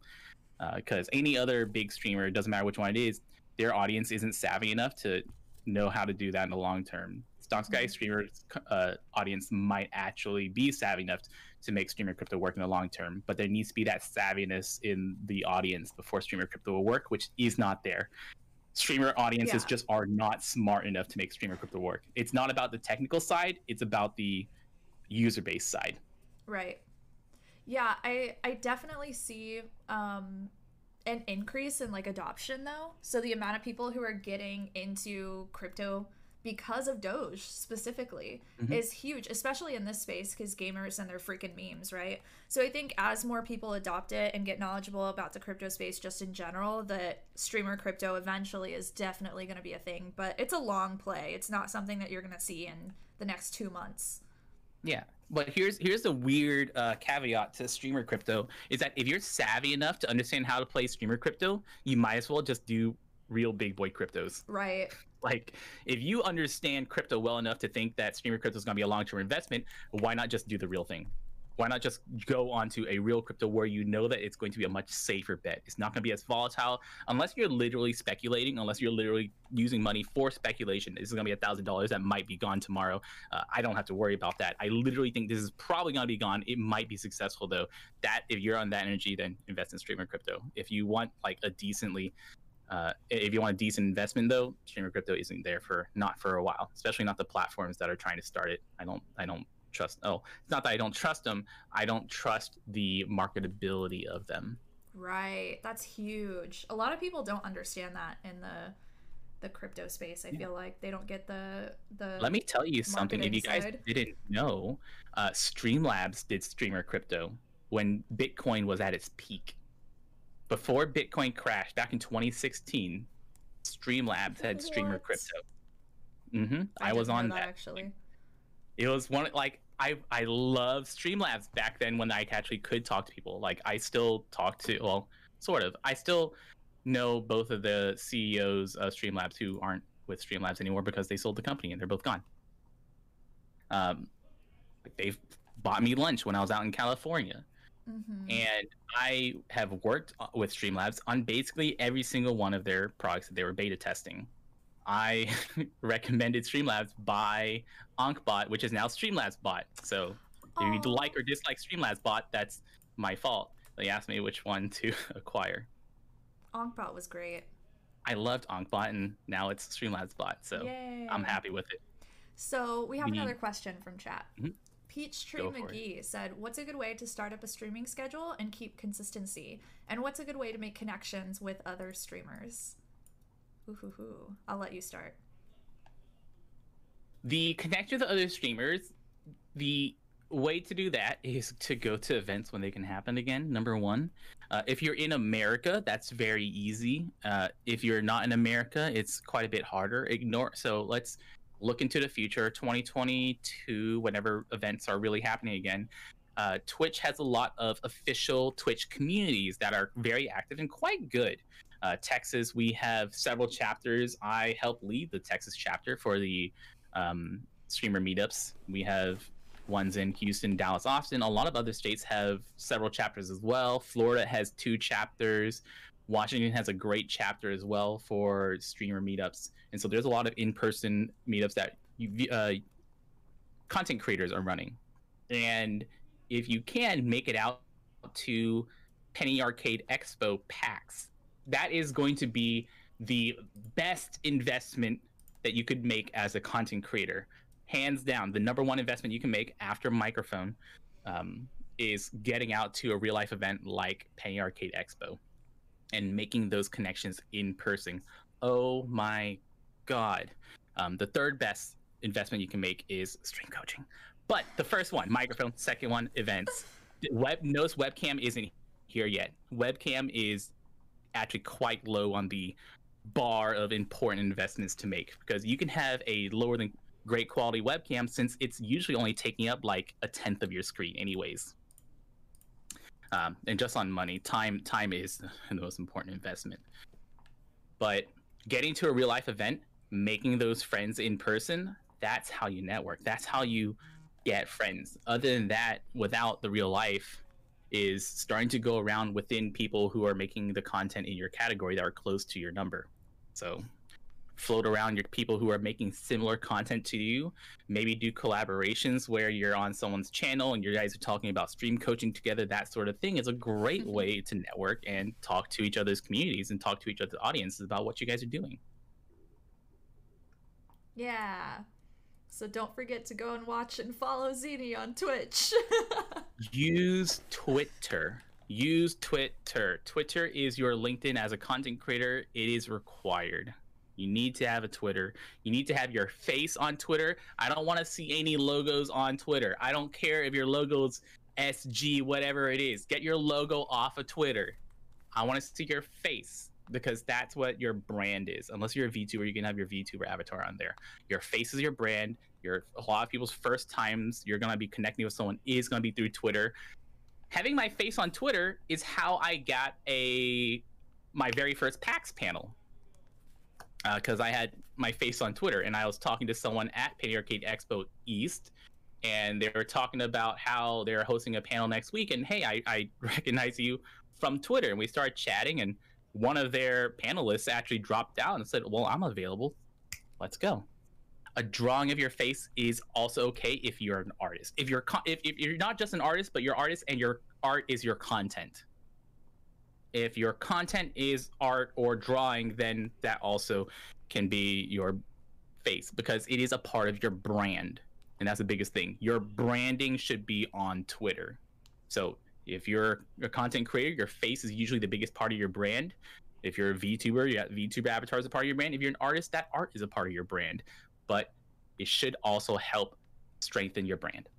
Because uh, any other big streamer, doesn't matter which one it is, their audience isn't savvy enough to know how to do that in the long term. Stocks guy mm-hmm. streamers uh, audience might actually be savvy enough to make streamer crypto work in the long term, but there needs to be that savviness in the audience before streamer crypto will work, which is not there streamer audiences yeah. just are not smart enough to make streamer crypto work. It's not about the technical side, it's about the user base side. Right. Yeah, I I definitely see um an increase in like adoption though. So the amount of people who are getting into crypto because of Doge specifically mm-hmm. is huge, especially in this space because gamers and their freaking memes, right? So I think as more people adopt it and get knowledgeable about the crypto space just in general, that streamer crypto eventually is definitely going to be a thing. But it's a long play. It's not something that you're going to see in the next two months. Yeah, But here's here's the weird uh, caveat to streamer crypto is that if you're savvy enough to understand how to play streamer crypto, you might as well just do real big boy cryptos. Right. Like if you understand crypto well enough to think that streamer crypto is going to be a long term investment, why not just do the real thing? Why not just go onto a real crypto where you know that it's going to be a much safer bet? It's not going to be as volatile unless you're literally speculating, unless you're literally using money for speculation. This is going to be a thousand dollars that might be gone tomorrow. Uh, I don't have to worry about that. I literally think this is probably going to be gone. It might be successful though. That if you're on that energy, then invest in streamer crypto. If you want like a decently uh, if you want a decent investment though, streamer crypto isn't there for not for a while, especially not the platforms that are trying to start it. I don't I don't trust. Oh, it's not that I don't trust them. I don't trust the marketability of them. Right. That's huge. A lot of people don't understand that in the the crypto space. I yeah. feel like they don't get the the. Let me tell you something. If you guys side. didn't know, uh, Streamlabs did streamer crypto when Bitcoin was at its peak. Before Bitcoin crashed back in 2016, Streamlabs had streamer what? crypto. Mm-hmm. I, I was on that, that actually. It was one like I I love Streamlabs back then when I actually could talk to people. Like I still talk to well, sort of. I still know both of the CEOs of Streamlabs who aren't with Streamlabs anymore because they sold the company and they're both gone. Um, they've bought me lunch when I was out in California. Mm-hmm. And I have worked uh, with Streamlabs on basically every single one of their products that they were beta testing. I recommended Streamlabs by AnkhBot, which is now Streamlabs bot. So if you like or dislike Streamlabs bot, that's my fault. They asked me which one to acquire. AnkhBot was great. I loved AnkhBot, and now it's Streamlabs bot. So Yay. I'm happy with it. So we have we another question from chat. Mm-hmm. Peachtree McGee it. said, "What's a good way to start up a streaming schedule and keep consistency? And what's a good way to make connections with other streamers?" Ooh, I'll let you start. The connect with other streamers, the way to do that is to go to events when they can happen again. Number one, uh, if you're in America, that's very easy. Uh, if you're not in America, it's quite a bit harder. Ignore. So let's look into the future, 2022, whenever events are really happening again. Uh, Twitch has a lot of official Twitch communities that are very active and quite good. Uh, Texas, we have several chapters. I help lead the Texas chapter for the um, streamer meetups. We have ones in Houston, Dallas, Austin. A lot of other states have several chapters as well. Florida has two chapters. Washington has a great chapter as well for streamer meetups. And so there's a lot of in-person meetups that you, uh, content creators are running. And if you can make it out to Penny Arcade Expo PAX, that is going to be the best investment that you could make as a content creator. Hands down, the number one investment you can make after microphone um, is getting out to a real life event like Penny Arcade Expo and making those connections in person. Oh my God. Um, the third best investment you can make is stream coaching. But the first one, microphone. Second one, events. Web notice webcam isn't here yet. Webcam is actually quite low on the bar of important investments to make because you can have a lower than great quality webcam since it's usually only taking up like a tenth of your screen anyways. Um, and just on money time time is the most important investment. But getting to a real life event making those friends in person that's how you network. That's how you get friends. Other than that without the real life is starting to go around within people who are making the content in your category that are close to your number. So float around your people who are making similar content to you. Maybe do collaborations where you're on someone's channel and you guys are talking about stream coaching together. That sort of thing is a great mm-hmm. way to network and talk to each other's communities and talk to each other's audiences about what you guys are doing. Yeah. So don't forget to go and watch and follow Zini on Twitch. Use Twitter. Use Twitter. Twitter is your LinkedIn as a content creator. It is required. You need to have a Twitter. You need to have your face on Twitter. I don't want to see any logos on Twitter. I don't care if your logo's SG, whatever it is. Get your logo off of Twitter. I want to see your face. Because that's what your brand is. Unless you're a VTuber, you can have your VTuber avatar on there. Your face is your brand. Your a lot of people's first times you're gonna be connecting with someone is gonna be through Twitter. Having my face on Twitter is how I got a my very first PAX panel because uh, I had my face on Twitter and I was talking to someone at Penny Arcade Expo East, and they were talking about how they're hosting a panel next week. And hey, I, I recognize you from Twitter, and we started chatting. And one of their panelists actually dropped out and said, "Well, I'm available. Let's go." A drawing of your face is also okay if you're an artist. If you're if, if you're not just an artist, but you're artist and your art is your content if your content is art or drawing, then that also can be your face because it is a part of your brand. And that's the biggest thing. Your branding should be on Twitter. So if you're a content creator, your face is usually the biggest part of your brand. If you're a VTuber, you got VTuber avatar as a part of your brand. If you're an artist, that art is a part of your brand. But it should also help strengthen your brand.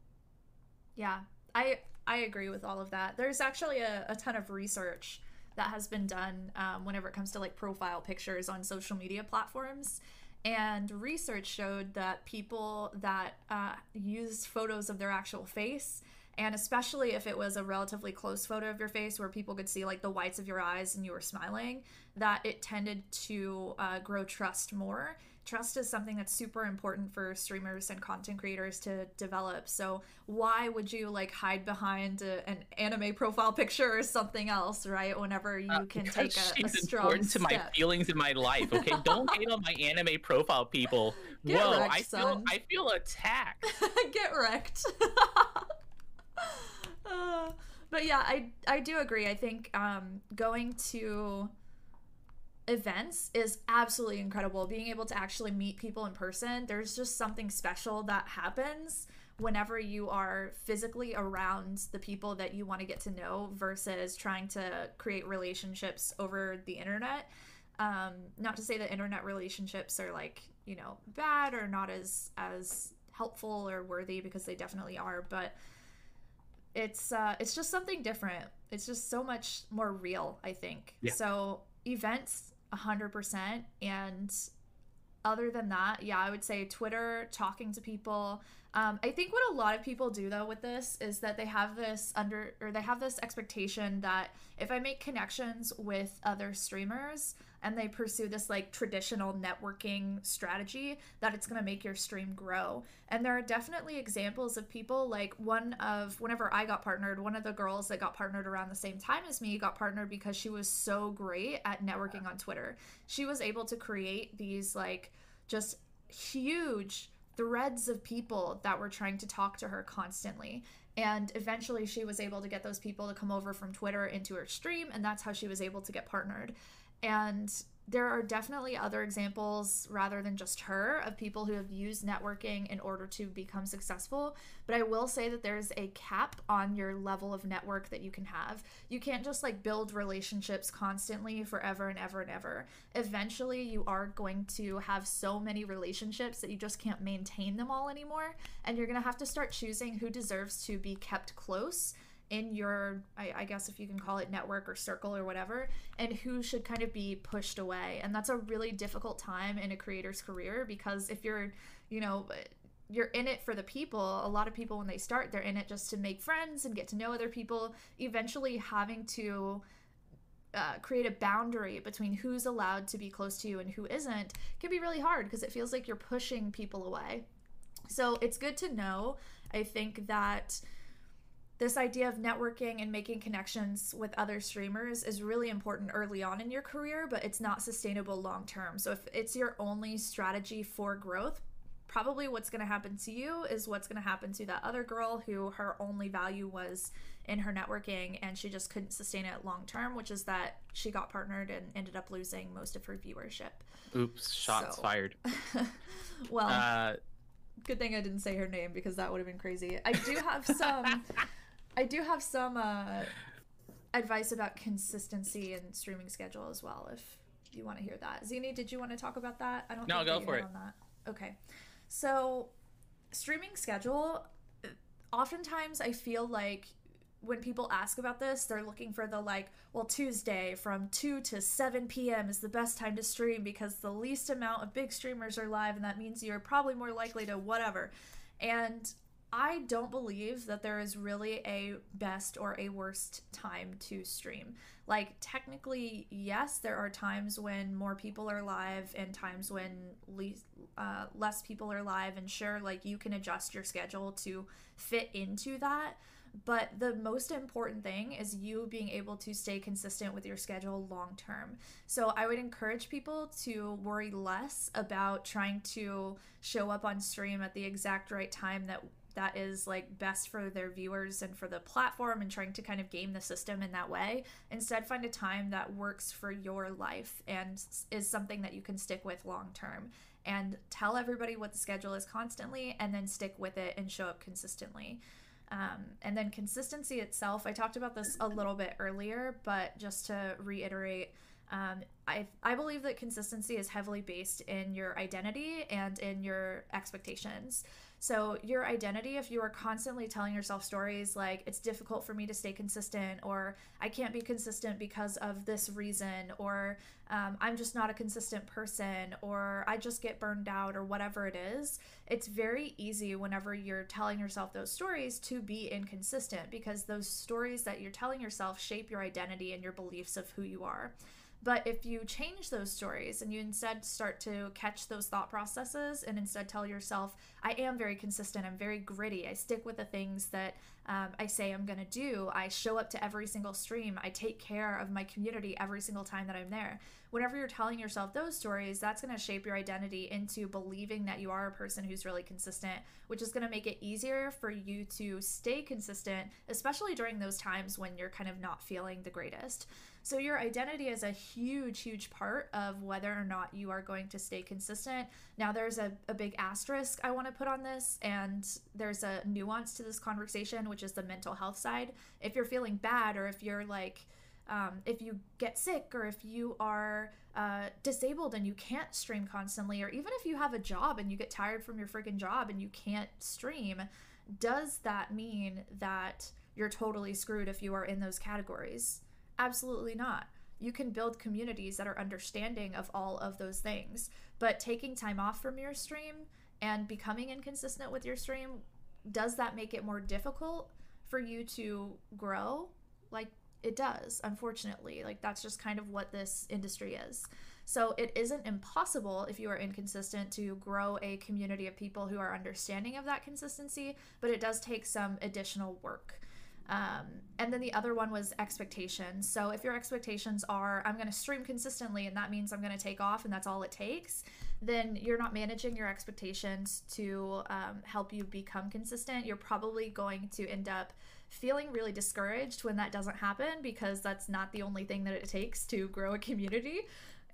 Yeah, I I agree with all of that. There's actually a, a ton of research that has been done um, whenever it comes to like profile pictures on social media platforms. And research showed that people that uh, use photos of their actual face, and especially if it was a relatively close photo of your face where people could see like the whites of your eyes and you were smiling, that it tended to uh, grow trust more trust is something that's super important for streamers and content creators to develop. So why would you like hide behind a, an anime profile picture or something else, right? Whenever you uh, can take a, a strong important step. to my feelings in my life. Okay, don't hate on my anime profile, people. Get Whoa, wrecked, I feel son. I feel attacked. Get wrecked. uh, but yeah, I I do agree. I think um, going to events is absolutely incredible. Being able to actually meet people in person, there's just something special that happens whenever you are physically around the people that you want to get to know versus trying to create relationships over the internet. Um, not to say that internet relationships are like, you know, bad or not as as helpful or worthy because they definitely are, but it's uh it's just something different. It's just so much more real, I think. Yeah. So events 100% and other than that yeah i would say twitter talking to people um, i think what a lot of people do though with this is that they have this under or they have this expectation that if i make connections with other streamers and they pursue this like traditional networking strategy that it's going to make your stream grow. And there are definitely examples of people like one of whenever i got partnered one of the girls that got partnered around the same time as me got partnered because she was so great at networking on twitter. She was able to create these like just huge threads of people that were trying to talk to her constantly. And eventually she was able to get those people to come over from Twitter into her stream, and that's how she was able to get partnered. And there are definitely other examples rather than just her of people who have used networking in order to become successful. But I will say that there's a cap on your level of network that you can have. You can't just like build relationships constantly forever and ever and ever. Eventually, you are going to have so many relationships that you just can't maintain them all anymore. And you're going to have to start choosing who deserves to be kept close in your I, I, guess if you can call it network or circle or whatever and who should kind of be pushed away. And that's a really difficult time in a creator's career because if you're you know you're in it for the people a lot of people when they start they're in it just to make friends and get to know other people eventually having to uh, create a boundary between who's allowed to be close to you and who isn't can be really hard because it feels like you're pushing people away. So it's good to know i think that this idea of networking and making connections with other streamers is really important early on in your career, but it's not sustainable long term. So if it's your only strategy for growth, probably what's going to happen to you is what's going to happen to that other girl who her only value was in her networking and she just couldn't sustain it long term, which is that she got partnered and ended up losing most of her viewership. Oops, shots so. fired. well, uh, good thing I didn't say her name because that would have been crazy. I do have some I do have some uh, advice about consistency and streaming schedule as well. If you want to hear that, Zini, did you want to talk about that? I don't. No, go for it. On that. Okay, so streaming schedule. Oftentimes, I feel like when people ask about this, they're looking for the like, well, Tuesday from 2 to 7 p.m. is the best time to stream because the least amount of big streamers are live, and that means you're probably more likely to whatever. And I don't believe that there is really a best or a worst time to stream. Like, technically, yes, there are times when more people are live and times when uh, less people are live, and sure, like, you can adjust your schedule to fit into that but the most important thing is you being able to stay consistent with your schedule long term. So I would encourage people to worry less about trying to show up on stream at the exact right time that that is like best for their viewers and for the platform and trying to kind of game the system in that way. Instead, find a time that works for your life and is something that you can stick with long term. And tell everybody what the schedule is constantly and then stick with it and show up consistently. Um, and then consistency itself, I talked about this a little bit earlier, but just to reiterate, um, I, I believe that consistency is heavily based in your identity and in your expectations. So, your identity, if you are constantly telling yourself stories like, it's difficult for me to stay consistent, or I can't be consistent because of this reason, or um, I'm just not a consistent person, or I just get burned out, or whatever it is, it's very easy whenever you're telling yourself those stories to be inconsistent because those stories that you're telling yourself shape your identity and your beliefs of who you are. But if you change those stories and you instead start to catch those thought processes and instead tell yourself, I am very consistent, I'm very gritty, I stick with the things that um, I say I'm going to do, I show up to every single stream, I take care of my community every single time that I'm there. Whenever you're telling yourself those stories, that's going to shape your identity into believing that you are a person who's really consistent, which is going to make it easier for you to stay consistent, especially during those times when you're kind of not feeling the greatest. So, your identity is a huge, huge part of whether or not you are going to stay consistent. Now, there's a, a big asterisk I want to put on this, and there's a nuance to this conversation, which is the mental health side. If you're feeling bad, or if you're like, um, if you get sick, or if you are uh, disabled and you can't stream constantly, or even if you have a job and you get tired from your freaking job and you can't stream, does that mean that you're totally screwed if you are in those categories? Absolutely not. You can build communities that are understanding of all of those things. But taking time off from your stream and becoming inconsistent with your stream, does that make it more difficult for you to grow? Like, it does, unfortunately. Like, that's just kind of what this industry is. So, it isn't impossible if you are inconsistent to grow a community of people who are understanding of that consistency, but it does take some additional work. Um, and then the other one was expectations. So if your expectations are, I'm going to stream consistently and that means I'm going to take off and that's all it takes, then you're not managing your expectations to um, help you become consistent. You're probably going to end up feeling really discouraged when that doesn't happen because that's not the only thing that it takes to grow a community.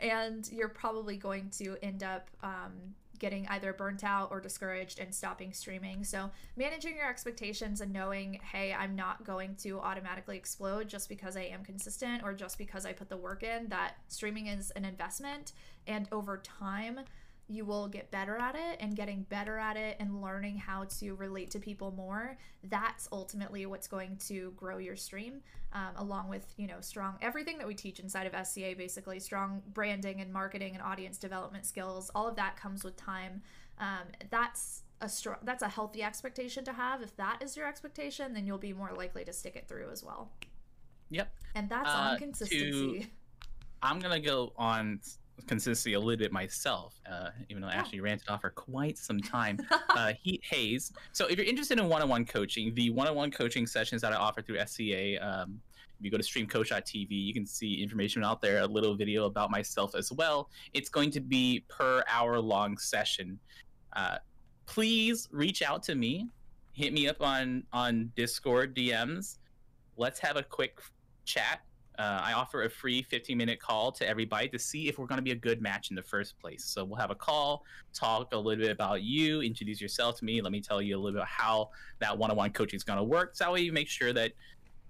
And you're probably going to end up um, getting either burnt out or discouraged and stopping streaming. So, managing your expectations and knowing, hey, I'm not going to automatically explode just because I am consistent or just because I put the work in, that streaming is an investment. And over time, you will get better at it and getting better at it and learning how to relate to people more that's ultimately what's going to grow your stream um, along with you know strong everything that we teach inside of sca basically strong branding and marketing and audience development skills all of that comes with time. Um, that's a strong that's a healthy expectation to have. If that is your expectation then you'll be more likely to stick it through as well. Yep. And that's uh, on consistency. To, i'm gonna go on consistency a little bit myself, uh, even though I actually ranted off for quite some time. uh, Heat Haze. So if you're interested in one-on-one coaching, the one-on-one coaching sessions that I offer through SCA, um, if you go to streamcoach.tv, you can see information out there, a little video about myself as well. It's going to be per hour long session. Uh, please reach out to me. Hit me up on on Discord DMs. Let's have a quick chat uh, I offer a free 15 minute call to everybody to see if we're going to be a good match in the first place. So we'll have a call, talk a little bit about you, introduce yourself to me. Let me tell you a little bit about how that one on one coaching is going to work. So that way you make sure that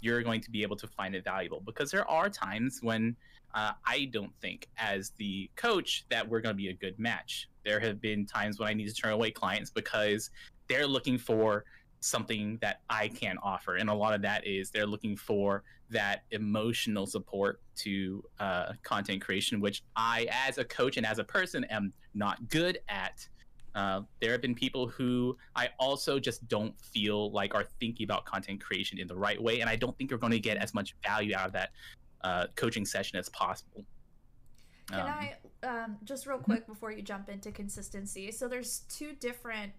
you're going to be able to find it valuable because there are times when uh, I don't think, as the coach, that we're going to be a good match. There have been times when I need to turn away clients because they're looking for something that I can offer. And a lot of that is they're looking for that emotional support to uh, content creation, which I, as a coach and as a person, am not good at. Uh, there have been people who I also just don't feel like are thinking about content creation in the right way, and I don't think you're going to get as much value out of that uh, coaching session as possible. Can um, I um, just real quick before you jump into consistency? So there's two different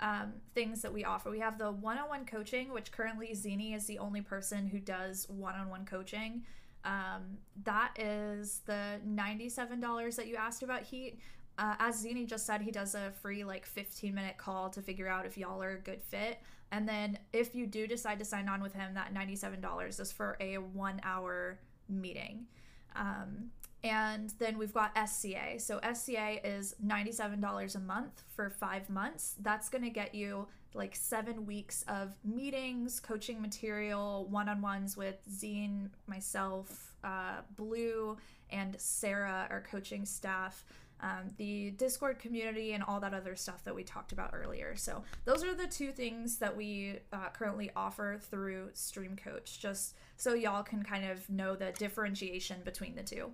um, things that we offer. We have the one-on-one coaching, which currently Zini is the only person who does one-on-one coaching. Um, that is the ninety-seven dollars that you asked about. He, uh, as Zini just said, he does a free like fifteen-minute call to figure out if y'all are a good fit. And then if you do decide to sign on with him, that ninety-seven dollars is for a one-hour meeting. Um, and then we've got SCA. So SCA is $97 a month for five months. That's going to get you like seven weeks of meetings, coaching material, one on ones with Zine, myself, uh, Blue, and Sarah, our coaching staff. Um, the Discord community and all that other stuff that we talked about earlier. So, those are the two things that we uh, currently offer through Stream Coach, just so y'all can kind of know the differentiation between the two.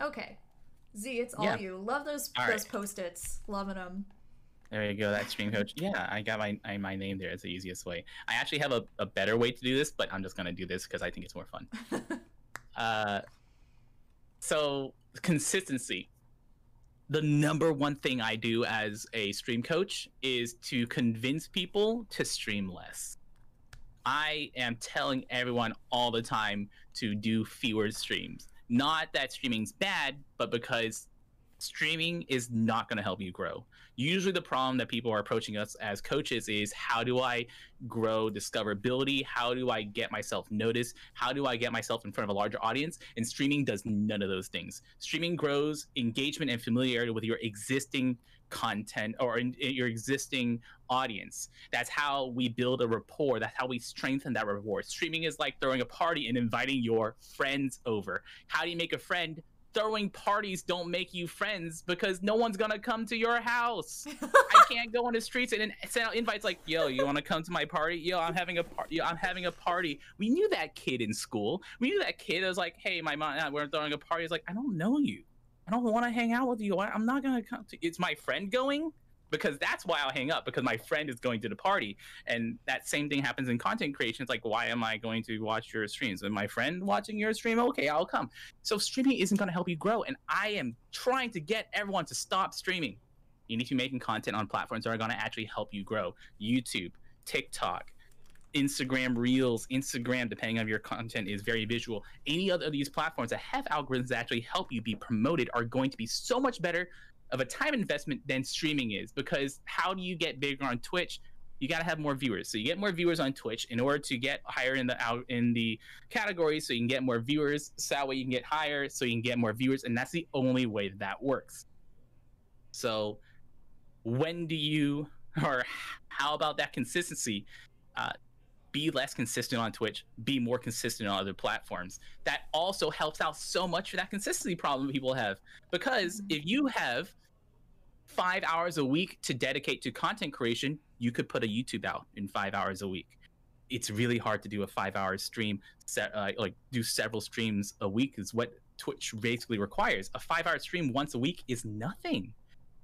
Okay. Z, it's all yeah. you. Love those all those right. post-its. Loving them. There you go. That stream coach. Yeah, I got my I, my name there. It's the easiest way. I actually have a, a better way to do this, but I'm just gonna do this because I think it's more fun. uh, so consistency. The number one thing I do as a stream coach is to convince people to stream less. I am telling everyone all the time to do fewer streams. Not that streaming's bad, but because streaming is not going to help you grow. Usually, the problem that people are approaching us as coaches is how do I grow discoverability? How do I get myself noticed? How do I get myself in front of a larger audience? And streaming does none of those things. Streaming grows engagement and familiarity with your existing content or in, in your existing audience. That's how we build a rapport. That's how we strengthen that rapport. Streaming is like throwing a party and inviting your friends over. How do you make a friend? Throwing parties don't make you friends because no one's gonna come to your house. I can't go on the streets and send out invites like, "Yo, you want to come to my party? Yo, I'm having a party. I'm having a party." We knew that kid in school. We knew that kid. was like, "Hey, my mom, we're throwing a party." It's like, I don't know you. I don't want to hang out with you. I'm not gonna come. To, it's my friend going because that's why I'll hang up because my friend is going to the party. And that same thing happens in content creation. It's like, why am I going to watch your streams? And my friend watching your stream, okay, I'll come. So streaming isn't going to help you grow. And I am trying to get everyone to stop streaming. You need to be making content on platforms that are going to actually help you grow. YouTube, TikTok, Instagram Reels, Instagram, depending on your content, is very visual. Any other of these platforms that have algorithms that actually help you be promoted are going to be so much better of a time investment than streaming is. Because how do you get bigger on Twitch? You got to have more viewers. So you get more viewers on Twitch in order to get higher in the out in the category So you can get more viewers. So that way you can get higher. So you can get more viewers, and that's the only way that, that works. So when do you or how about that consistency? Uh, be less consistent on Twitch, be more consistent on other platforms. That also helps out so much for that consistency problem people have. Because mm-hmm. if you have five hours a week to dedicate to content creation, you could put a YouTube out in five hours a week. It's really hard to do a five hour stream, set, uh, like do several streams a week is what Twitch basically requires. A five hour stream once a week is nothing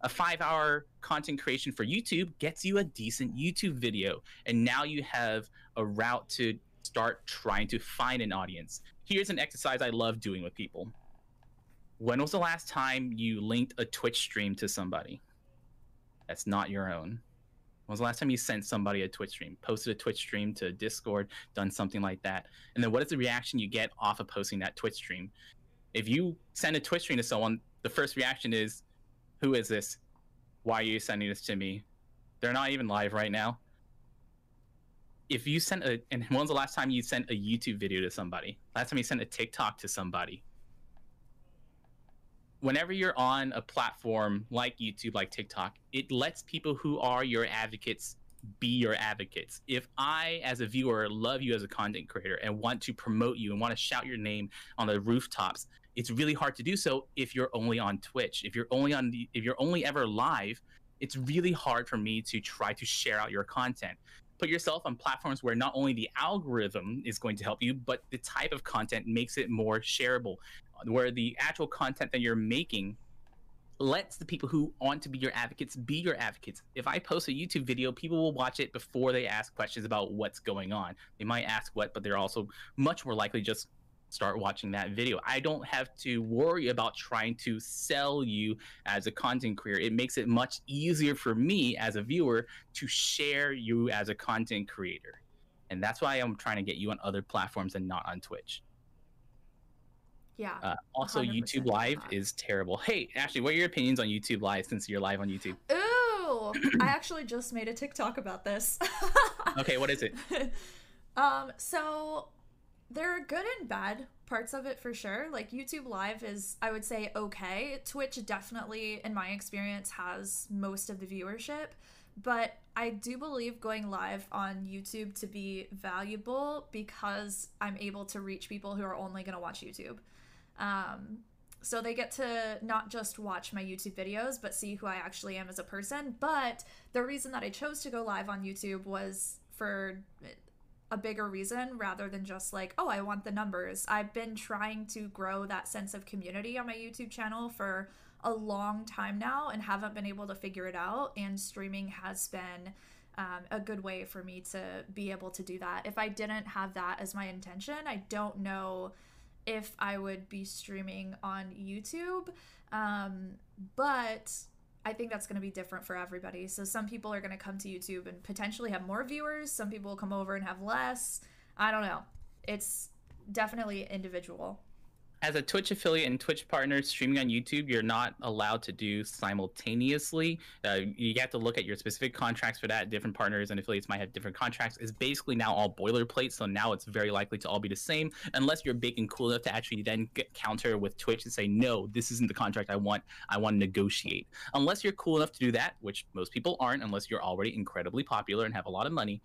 a five hour content creation for YouTube gets you a decent YouTube video. And now you have a route to start trying to find an audience. Here's an exercise I love doing with people. When was the last time you linked a Twitch stream to somebody that's not your own? When was the last time you sent somebody a Twitch stream, posted a Twitch stream to Discord, done something like that? And then what is the reaction you get off of posting that Twitch stream? If you send a Twitch stream to someone, the first reaction is, who is this? Why are you sending this to me? They're not even live right now. If you sent a, and when's the last time you sent a YouTube video to somebody? Last time you sent a TikTok to somebody? Whenever you're on a platform like YouTube, like TikTok, it lets people who are your advocates be your advocates. If I, as a viewer, love you as a content creator and want to promote you and want to shout your name on the rooftops, it's really hard to do so if you're only on Twitch. If you're only on the, if you're only ever live, it's really hard for me to try to share out your content. Put yourself on platforms where not only the algorithm is going to help you, but the type of content makes it more shareable, where the actual content that you're making lets the people who want to be your advocates be your advocates. If I post a YouTube video, people will watch it before they ask questions about what's going on. They might ask what, but they're also much more likely just start watching that video. I don't have to worry about trying to sell you as a content creator. It makes it much easier for me as a viewer to share you as a content creator. And that's why I'm trying to get you on other platforms and not on Twitch. Yeah. Uh, also, YouTube Live is terrible. Hey, Ashley, what are your opinions on YouTube Live since you're live on YouTube? Ooh, I actually just made a TikTok about this. Okay, what is it? um, so there are good and bad parts of it for sure. Like YouTube Live is, I would say, okay. Twitch definitely, in my experience, has most of the viewership. But I do believe going live on YouTube to be valuable because I'm able to reach people who are only going to watch YouTube. Um, so they get to not just watch my YouTube videos, but see who I actually am as a person. But the reason that I chose to go live on YouTube was for a bigger reason rather than just like, oh, I want the numbers. I've been trying to grow that sense of community on my YouTube channel for a long time now and haven't been able to figure it out. And streaming has been um, a good way for me to be able to do that. If I didn't have that as my intention, I don't know if I would be streaming on YouTube. Um, but I think that's going to be different for everybody. So some people are going to come to YouTube and potentially have more viewers. Some people will come over and have less. I don't know. It's definitely individual. As a Twitch affiliate and Twitch partner streaming on YouTube, you're not allowed to do simultaneously. Uh, you have to look at your specific contracts for that. Different partners and affiliates might have different contracts. It's basically now all boilerplate, so now it's very likely to all be the same, unless you're big and cool enough to actually then get counter with Twitch and say, no, this isn't the contract I want. I want to negotiate. Unless you're cool enough to do that, which most people aren't, unless you're already incredibly popular and have a lot of money.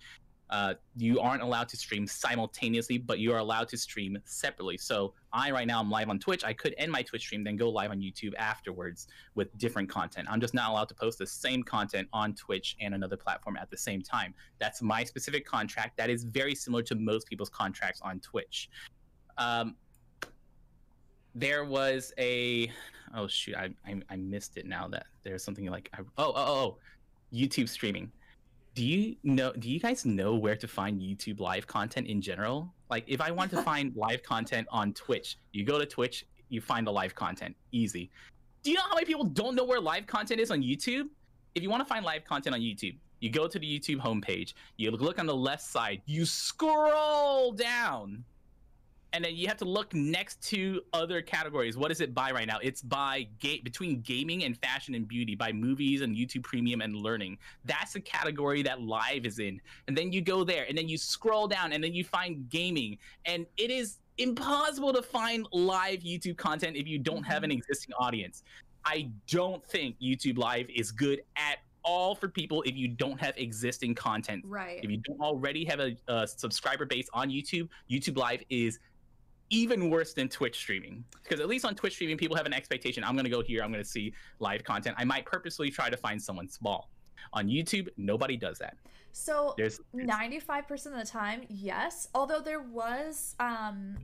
Uh, you aren't allowed to stream simultaneously, but you are allowed to stream separately. So I right now I'm live on Twitch. I could end my Twitch stream, then go live on YouTube afterwards with different content. I'm just not allowed to post the same content on Twitch and another platform at the same time. That's my specific contract. That is very similar to most people's contracts on Twitch. Um, there was a oh shoot, I, I I missed it now that there's something like I, oh oh oh YouTube streaming do you know do you guys know where to find youtube live content in general? Like if i want to find live content on twitch you go to twitch you find the live content. Easy. Do you know how many people don't know where live content is on youtube? If you want to find live content on youtube you go to the youtube homepage. You look on the left side. You scroll down and then you have to look next to other categories. What is it by right now? It's by ga- between gaming and fashion and beauty, by movies and YouTube Premium and learning. That's the category that live is in. And then you go there, and then you scroll down, and then you find gaming, and it is impossible to find live YouTube content if you don't have an mm-hmm. existing audience. I don't think YouTube Live is good at all for people if you don't have existing content. Right. If you don't already have a, a subscriber base on YouTube, YouTube Live is even worse than Twitch streaming. Because at least on Twitch streaming, people have an expectation. I'm going to go here. I'm going to see live content. I might purposely try to find someone small. On YouTube, nobody does that. So There's, there's 95% of the time, yes. Although there was, um,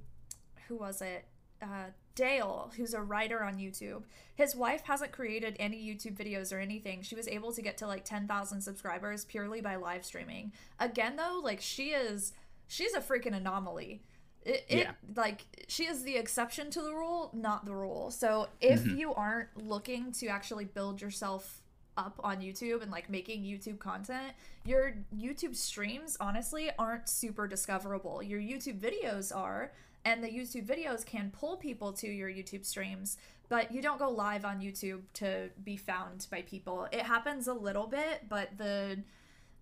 who was it? Uh, Dale, who's a writer on YouTube. His wife hasn't created any YouTube videos or anything. She was able to get to like 10,000 subscribers purely by live streaming. Again, though, like she is, she's a freaking anomaly. It, it Yeah. like she is the exception to the rule, not the rule. So if Mhm. you aren't looking to actually build yourself up on YouTube and like making YouTube content, your YouTube streams honestly aren't super discoverable. Your YouTube videos are, and the YouTube videos can pull people to your YouTube streams, but you don't go live on YouTube to be found by people. It happens a little bit, but the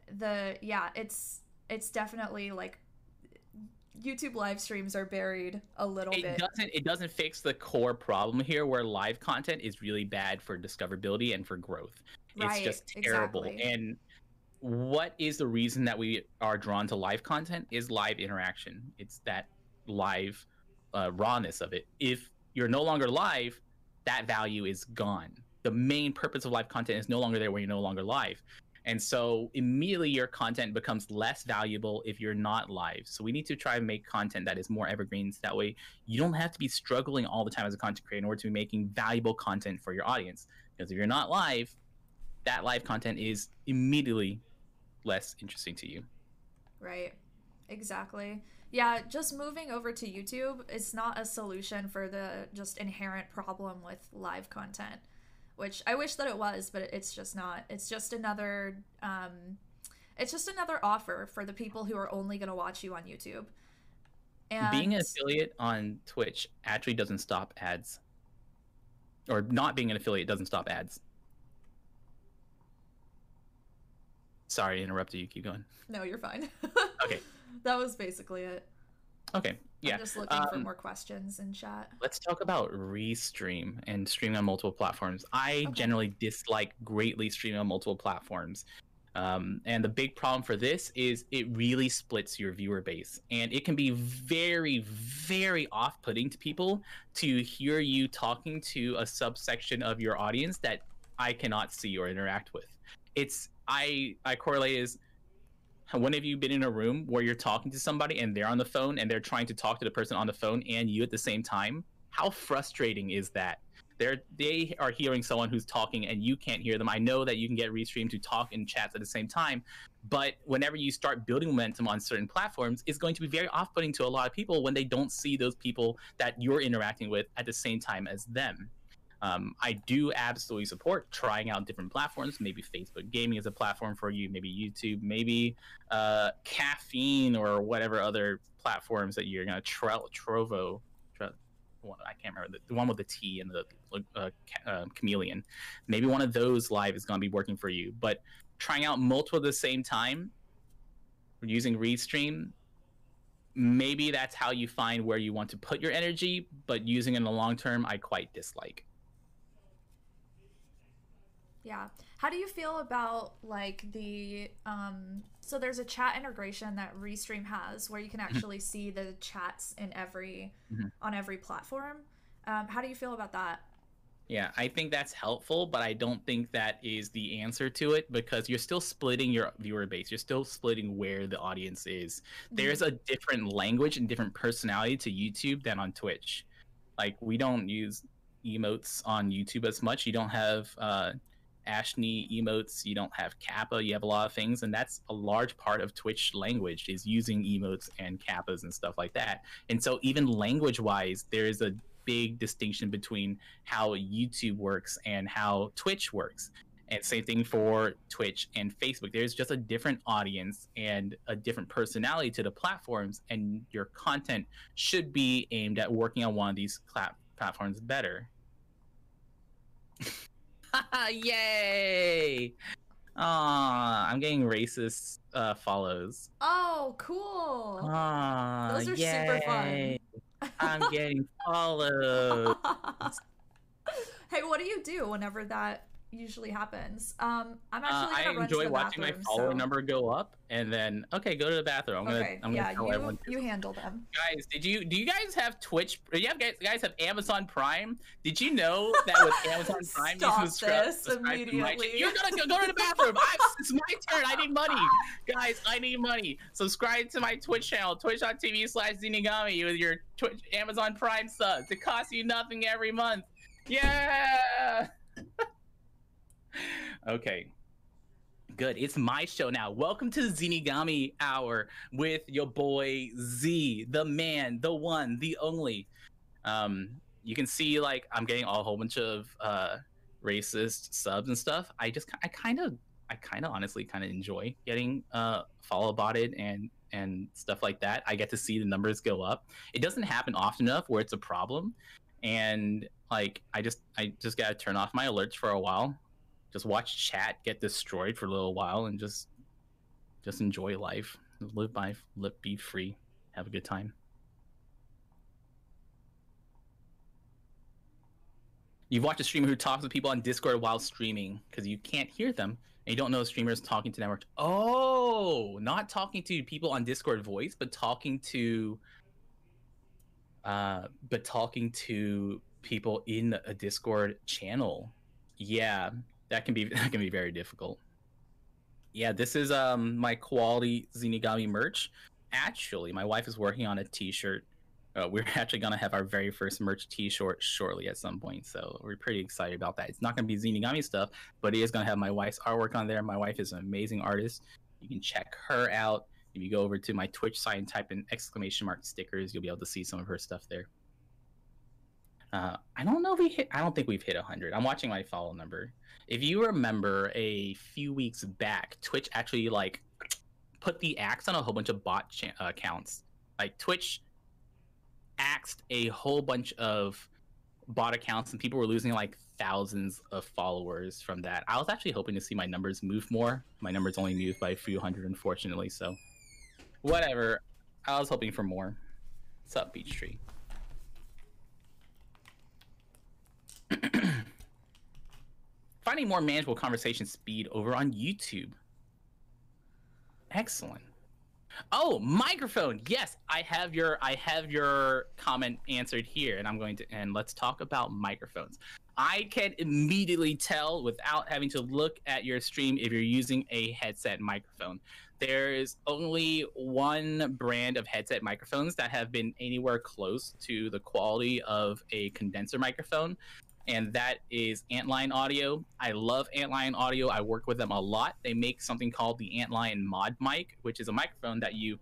the yeah, it's it's definitely like YouTube live streams are buried a little it bit. doesn't it doesn't fix the core problem here where live content is really bad for discoverability and for growth. It's Right, just terrible. exactly. And what is the reason that we are drawn to live content is live interaction. It's that live uh, rawness of it. If you're no longer live, that value is gone. the main purpose of live content is no longer there when you're no longer live. And so immediately your content becomes less valuable if you're not live. So we need to try and make content that is more evergreen. So that way you don't have to be struggling all the time as a content creator in order to be making valuable content for your audience. Because if you're not live, that live content is immediately less interesting to you. Right. Exactly. Yeah, just moving over to YouTube, it's not a solution for the just inherent problem with live content which I wish that it was, but it's just not. It's just another um it's just another offer for the people who are only going to watch you on YouTube. And being an affiliate on Twitch actually doesn't stop ads. Or not being an affiliate doesn't stop ads. Sorry, I interrupted you. Keep going. No, you're fine. okay. That was basically it. Okay. Yeah. I'm just looking um, for more questions in chat. Let's talk about restream and streaming on multiple platforms. I okay. generally dislike greatly streaming on multiple platforms. Um, and the big problem for this is it really splits your viewer base. And it can be very, very off putting to people to hear you talking to a subsection of your audience that I cannot see or interact with. It's, I, I correlate is when have you been in a room where you're talking to somebody and they're on the phone and they're trying to talk to the person on the phone and you at the same time? How frustrating is that? They're they are hearing someone who's talking and you can't hear them. I know that you can get Restream to talk in chats at the same time, but whenever you start building momentum on certain platforms, it's going to be very off-putting to a lot of people when they don't see those people that you're interacting with at the same time as them. Um, I do absolutely support trying out different platforms. Maybe Facebook Gaming is a platform for you. Maybe YouTube. Maybe uh, Caffeine or whatever other platforms that you're gonna tro- Trovo. Tro- I can't remember the, the, one with the T and the uh, uh, chameleon. Maybe one of those live is gonna be working for you. But trying out multiple at the same time using Restream maybe that's how you find where you want to put your energy, but using it in the long term, I quite dislike. Yeah. How do you feel about like the um so there's a chat integration that Restream has where you can mm-hmm. actually see the chats in every mm-hmm. on every platform. Um, how do you feel about that? Yeah, I think that's helpful, but I don't think that is the answer to it because you're still splitting your viewer base. You're still splitting where the audience is. Mm-hmm. There's a different language and different personality to YouTube than on Twitch. Like we don't use emotes on YouTube as much. You don't have uh, Ashney emotes, you don't have Kappa, you have a lot of things, and that's a large part of Twitch language is using emotes and Kappas and stuff like that. And so even language wise, there is a big distinction between how YouTube works and how Twitch works. And same thing for Twitch and Facebook. There's just a different audience and a different personality to the platforms, and your content should be aimed at working on one of these platforms better. Yay! Aw, I'm getting racist uh, follows. Oh, cool. Aw, Those are yay. super fun. I'm getting follows. hey, what do you do whenever that usually happens. Um, I'm uh, actually. Uh, I enjoy watching bathroom, my follower so... number go up, and then okay, go to the bathroom. I'm gonna. Okay, I'm yeah, gonna you, you handle them. Guys, did you do you guys have Twitch? Do you have guys, guys have Amazon Prime? Did you know that with Amazon Prime Stop you subscribe, this subscribe immediately. You're gonna go, go to the bathroom. I, it's my turn. I need money, guys. I need money. Subscribe to my Twitch channel, twitch.tv slash Zinigami with your Twitch Amazon Prime subs. It costs you nothing every month. Yeah. okay. Good. It's my show now. Welcome to Zinigami Hour with your boy Z, the man, the one, the only. Um, you can see like I'm getting a whole bunch of uh racist subs and stuff. I just I kind of I kind of honestly kind of enjoy getting uh follow botted and and stuff like that. I get to see the numbers go up. It doesn't happen often enough where it's a problem, and like I just I just gotta turn off my alerts for a while just watch chat get destroyed for a little while and just just enjoy life. Live by live be free. Have a good time. You've watched a streamer who talks to people on discord while streaming because you can't hear them and you don't know streamers talking to network oh not talking to people on discord voice but talking to uh but talking to people in a discord channel. Yeah, that can be that can be very difficult. Yeah, this is um my quality Zinigami merch. Actually, my wife is working on a T-shirt. Uh, we're actually gonna have our very first merch T-shirt shortly at some point, so we're pretty excited about that. It's not gonna be Zinigami stuff, but it is gonna have my wife's artwork on there. My wife is an amazing artist. You can check her out. If you go over to my Twitch site and type in exclamation mark stickers, you'll be able to see some of her stuff there. Uh, I don't know if we hit. I don't think we've hit 100. I'm watching my follow number. If you remember, a few weeks back, Twitch actually like put the axe on a whole bunch of bot uh, accounts. Like Twitch axed a whole bunch of bot accounts, and people were losing like thousands of followers from that. I was actually hoping to see my numbers move more. My numbers only moved by a few hundred, unfortunately. So, whatever. I was hoping for more. What's up, Peachtree? Finding more manageable conversation speed over on YouTube. Excellent. Oh, microphone. Yes, I have your I have your comment answered here and I'm going to and let's talk about microphones. I can immediately tell without having to look at your stream if you're using a headset microphone. There is only one brand of headset microphones that have been anywhere close to the quality of a condenser microphone, and that is Antlion Audio. I love Antlion Audio. I work with them a lot. They make something called the Antlion Mod Mic, which is a microphone that you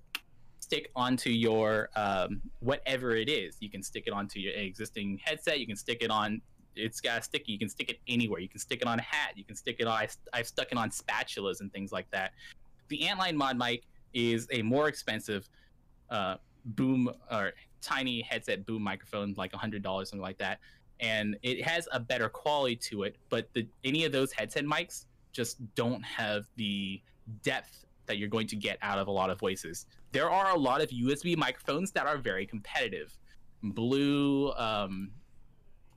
stick onto your um, whatever it is. You can stick it onto your existing headset. You can stick it on. It's got a sticky. You can stick it anywhere. You can stick it on a hat. You can stick it on. I, I've stuck it on spatulas and things like that. The Antlion Mod Mic is a more expensive uh, boom or tiny headset boom microphone, like a hundred dollars, something like that and it has a better quality to it. But the, any of those headset mics just don't have the depth that you're going to get out of a lot of voices. There are a lot of USB microphones that are very competitive. Blue, um,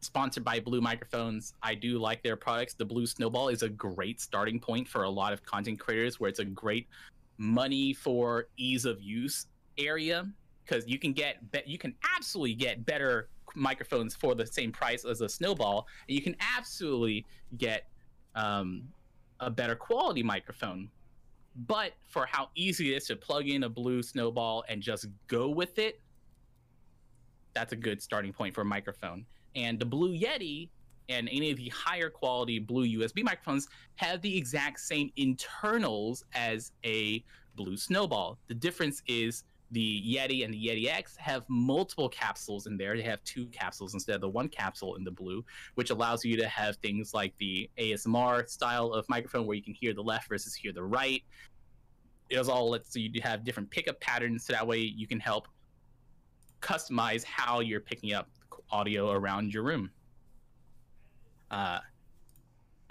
sponsored by Blue Microphones. I do like their products. The Blue Snowball is a great starting point for a lot of content creators, where it's a great money for ease of use area because you can get you can absolutely get better microphones for the same price as a snowball and you can absolutely get um, a better quality microphone. But for how easy it is to plug in a blue snowball and just go with it that's a good starting point for a microphone. And the blue yeti and any of the higher quality blue usb microphones have the exact same internals as a blue snowball. The difference is the Yeti and the Yeti X have multiple capsules in there. They have two capsules instead of the one capsule in the blue, which allows you to have things like the ASMR style of microphone where you can hear the left versus hear the right. It all lets you have different pickup patterns, so that way you can help customize how you're picking up audio around your room. Uh,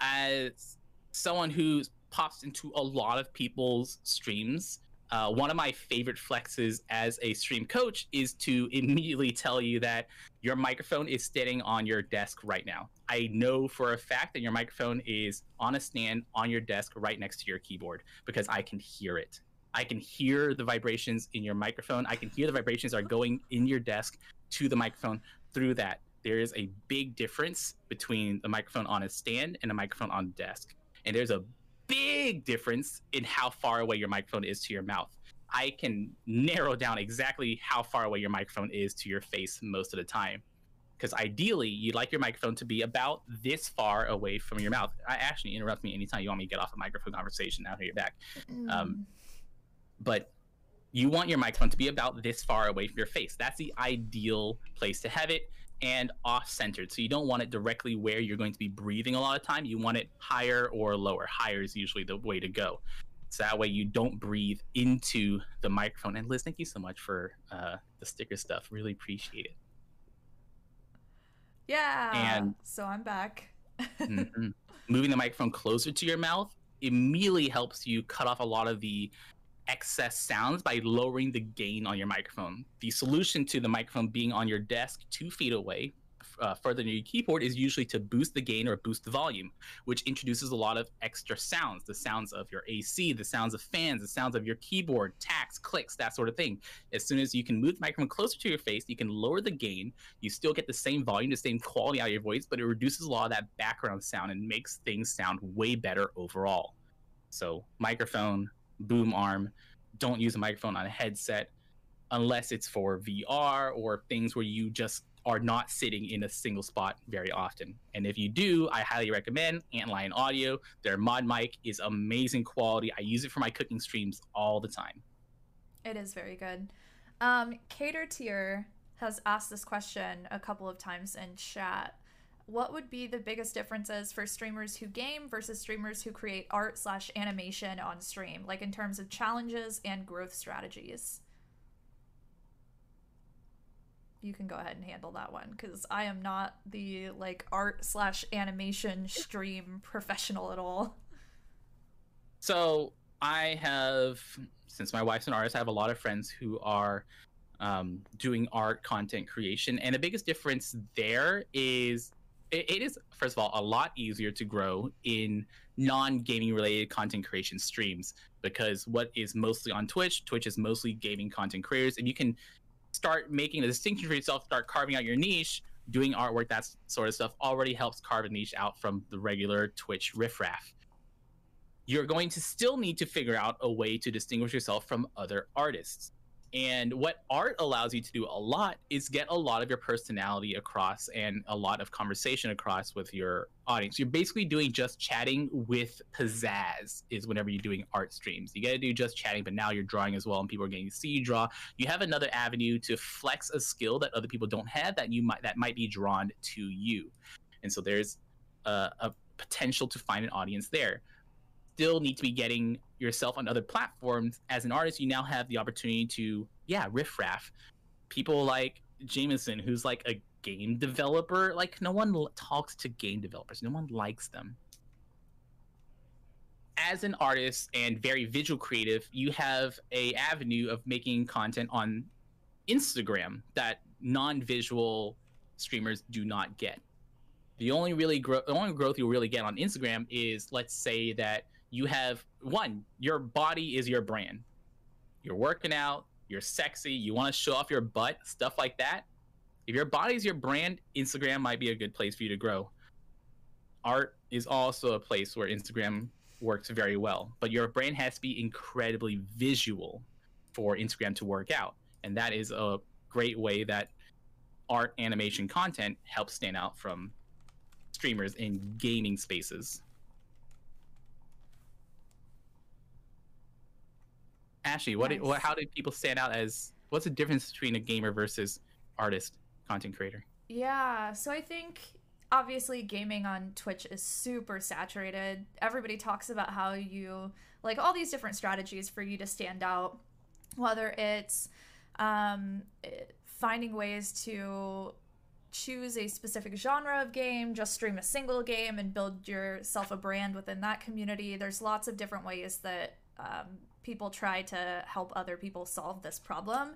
as someone who pops into a lot of people's streams, uh, one of my favorite flexes as a stream coach is to immediately tell you that your microphone is sitting on your desk right now. I know for a fact that your microphone is on a stand on your desk right next to your keyboard because I can hear it. I can hear the vibrations in your microphone. I can hear the vibrations are going in your desk to the microphone through that. There is a big difference between the microphone on a stand and a microphone on the desk. And there's a big difference in how far away your microphone is to your mouth. I can narrow down exactly how far away your microphone is to your face most of the time. Because ideally, you'd like your microphone to be about this far away from your mouth. I actually interrupt me anytime you want me to get off a microphone conversation. Now you're back. Mm. Um, but you want your microphone to be about this far away from your face. That's the ideal place to have it and off centered. So you don't want it directly where you're going to be breathing a lot of time. You want it higher or lower. Higher is usually the way to go. So that way you don't breathe into the microphone. And Liz, thank you so much for uh, the sticker stuff. Really appreciate it. Yeah. And so I'm back. mm-hmm. Moving the microphone closer to your mouth immediately helps you cut off a lot of the excess sounds by lowering the gain on your microphone. The solution to the microphone being on your desk two feet away, uh, further than your keyboard is usually to boost the gain or boost the volume, which introduces a lot of extra sounds the sounds of your AC, the sounds of fans, the sounds of your keyboard, taps, clicks, that sort of thing. As soon as you can move the microphone closer to your face, you can lower the gain. You still get the same volume, the same quality out of your voice, but it reduces a lot of that background sound and makes things sound way better overall. So, microphone, boom arm, don't use a microphone on a headset unless it's for VR or things where you just are not sitting in a single spot very often. And if you do, I highly recommend Antlion Audio. Their mod mic is amazing quality. I use it for my cooking streams all the time. It is very good. Um, Cater Tier has asked this question a couple of times in chat. What would be the biggest differences for streamers who game versus streamers who create art slash animation on stream, like in terms of challenges and growth strategies? you can go ahead and handle that one because I am not the like art slash animation stream professional at all. So I have, since my wife's an artist, I have a lot of friends who are um, doing art content creation, and the biggest difference there is it, it is first of all a lot easier to grow in non-gaming related content creation streams because what is mostly on Twitch, Twitch is mostly gaming content creators, and you can start making a distinction for yourself, start carving out your niche, doing artwork, that sort of stuff already helps carve a niche out from the regular Twitch riffraff. You're going to still need to figure out a way to distinguish yourself from other artists. And what art allows you to do a lot is get a lot of your personality across and a lot of conversation across with your audience. You're basically doing just chatting with pizzazz, is whenever you're doing art streams. You got to do just chatting, but now you're drawing as well, and people are getting to see you draw. You have another avenue to flex a skill that other people don't have that you might that might be drawn to you. And so there's a, a potential to find an audience there still need to be getting yourself on other platforms. As an artist you now have the opportunity to yeah riffraff people like jameson who's like a game developer like no one talks to game developers. No one likes them. As an artist and very visual creative you have a avenue of making content on instagram that non-visual streamers do not get. The only really gro- the only growth you'll really get on instagram is let's say that you have one, your body is your brand. You're working out, you're sexy, you want to show off your butt, stuff like that. If your body's your brand, Instagram might be a good place for you to grow. Art is also a place where Instagram works very well, but your brand has to be incredibly visual for Instagram to work out. And that is a great way that art animation content helps stand out from streamers in gaming spaces. Ashley, what, nice. what how do people stand out as what's the difference between a gamer versus artist content creator? Yeah, so I think obviously gaming on Twitch is super saturated. Everybody talks about how you like all these different strategies for you to stand out, whether it's um, finding ways to choose a specific genre of game, just stream a single game and build yourself a brand within that community. There's lots of different ways that um, people try to help other people solve this problem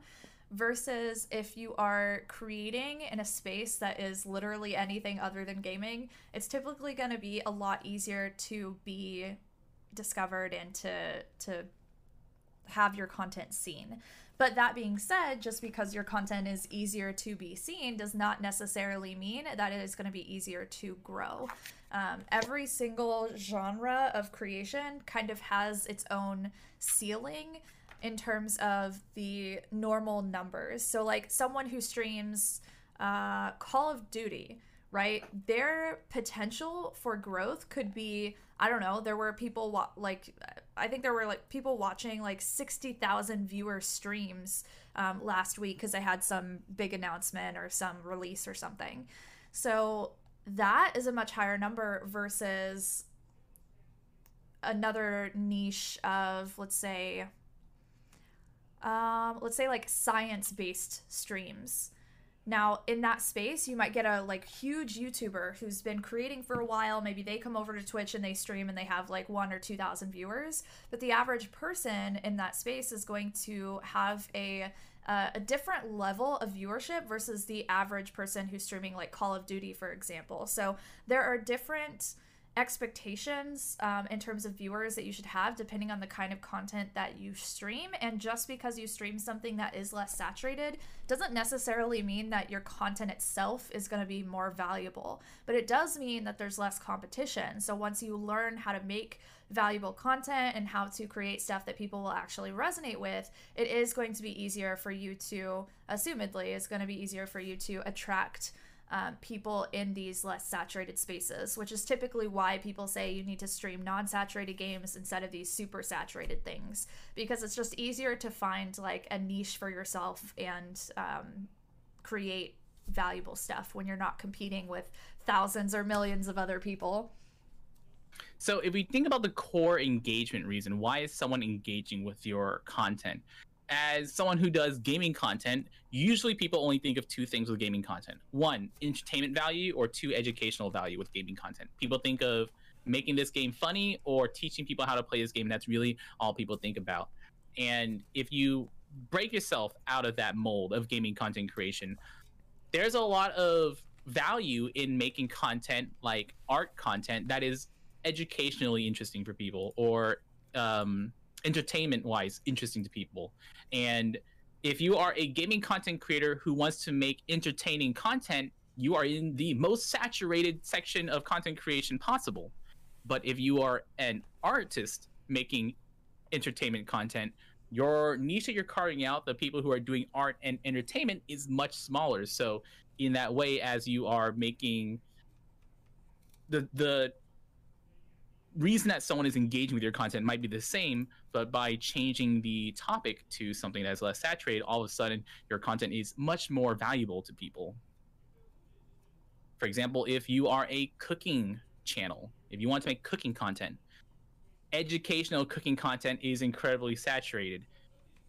versus if you are creating in a space that is literally anything other than gaming, it's typically going to be a lot easier to be discovered and to to have your content seen. But that being said, just because your content is easier to be seen does not necessarily mean that it is going to be easier to grow. Um, every single genre of creation kind of has its own ceiling in terms of the normal numbers. So, like someone who streams uh, Call of Duty, right? Their potential for growth could be I don't know. There were people wa- like I think there were like people watching like 60,000 viewer streams um, last week because they had some big announcement or some release or something. So that is a much higher number versus another niche of let's say um, let's say like science based streams now, in that space, you might get a like huge YouTuber who's been creating for a while. Maybe they come over to Twitch and they stream and they have like one or 2,000 viewers. But the average person in that space is going to have a uh, a different level of viewership versus the average person who's streaming like Call of Duty, for example. So there are different expectations um, in terms of viewers that you should have depending on the kind of content that you stream. And just because you stream something that is less saturated doesn't necessarily mean that your content itself is going to be more valuable. But it does mean that there's less competition. So once you learn how to make valuable content and how to create stuff that people will actually resonate with it is going to be easier for you to assumedly it's going to be easier for you to attract um, people in these less saturated spaces, which is typically why people say you need to stream non saturated games instead of these super saturated things, because it's just easier to find like a niche for yourself and um, create valuable stuff when you're not competing with thousands or millions of other people. So, if we think about the core engagement reason, why is someone engaging with your content? As someone who does gaming content, usually people only think of two things with gaming content one, entertainment value, or two, educational value with gaming content. People think of making this game funny or teaching people how to play this game. That's really all people think about. And if you break yourself out of that mold of gaming content creation, there's a lot of value in making content like art content that is educationally interesting for people or um, entertainment wise interesting to people. And if you are a gaming content creator who wants to make entertaining content, you are in the most saturated section of content creation possible. But if you are an artist making entertainment content, your niche that you're carving out, the people who are doing art and entertainment, is much smaller. So, in that way, as you are making the the reason that someone is engaging with your content might be the same, but by changing the topic to something that's less saturated, all of a sudden your content is much more valuable to people. For example, if you are a cooking channel, if you want to make cooking content, educational cooking content is incredibly saturated.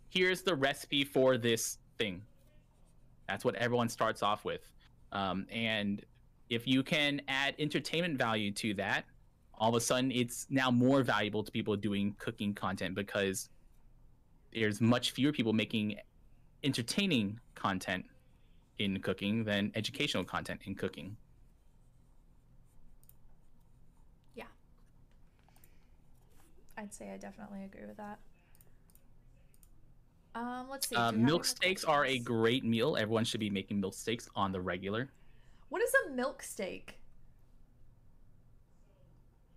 Here's the recipe for this thing. That's what everyone starts off with. Um, and if you can add entertainment value to that, all of a sudden it's now more valuable to people doing cooking content because there's much fewer people making entertaining content in cooking than educational content in cooking. Yeah. I'd say I definitely agree with that. Um, let's see. Uh, milk steaks are a great meal. Everyone should be making milk steaks on the regular. What is a milk steak?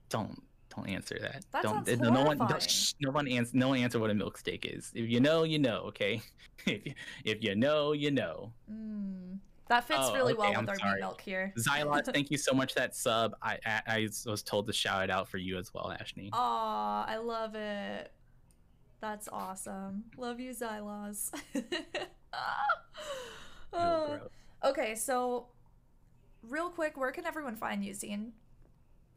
Don't don't answer that. That don't sounds no, no one shh, no one answer no one answer what a milk steak is. If you know, you know, okay? if you, if you know, you know. Mm, that fits Oh, really okay, well I'm with our sorry. meat milk here. Xylos, thank you so much for that sub. I, I I was told to shout it out for you as well, Ashley. Aw, I love it. That's awesome. Love you, Xylos. Uh, okay, so real quick, where can everyone find you, Zine?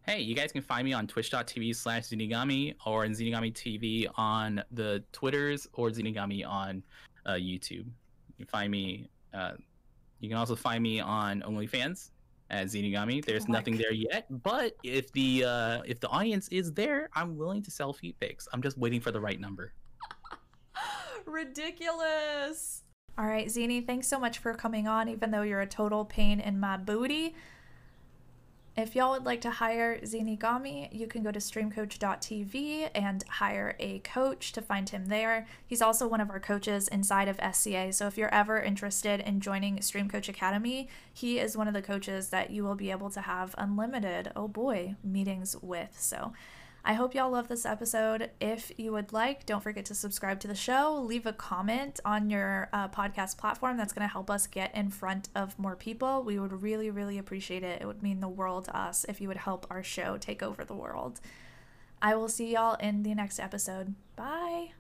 Hey, you guys can find me on twitch.tv slash Zinigami or in Zinigami TV on the Twitters or Zinigami on uh, YouTube. You can find me, uh, you can also find me on OnlyFans at Zinigami. There's Oh nothing there yet, but if the uh, if the audience is there, I'm willing to sell feet pics. I'm just waiting for the right number. Ridiculous. All right, Zini, thanks so much for coming on, even though you're a total pain in my booty. If y'all would like to hire Zinigami, you can go to streamcoach.tv and hire a coach to find him there. He's also one of our coaches inside of SCA. So if you're ever interested in joining Stream Coach Academy, he is one of the coaches that you will be able to have unlimited, oh boy, meetings with. So I hope y'all love this episode. If you would like, don't forget to subscribe to the show. Leave a comment on your uh, podcast platform. That's going to help us get in front of more people. We would really, really appreciate it. It would mean the world to us if you would help our show take over the world. I will see y'all in the next episode. Bye.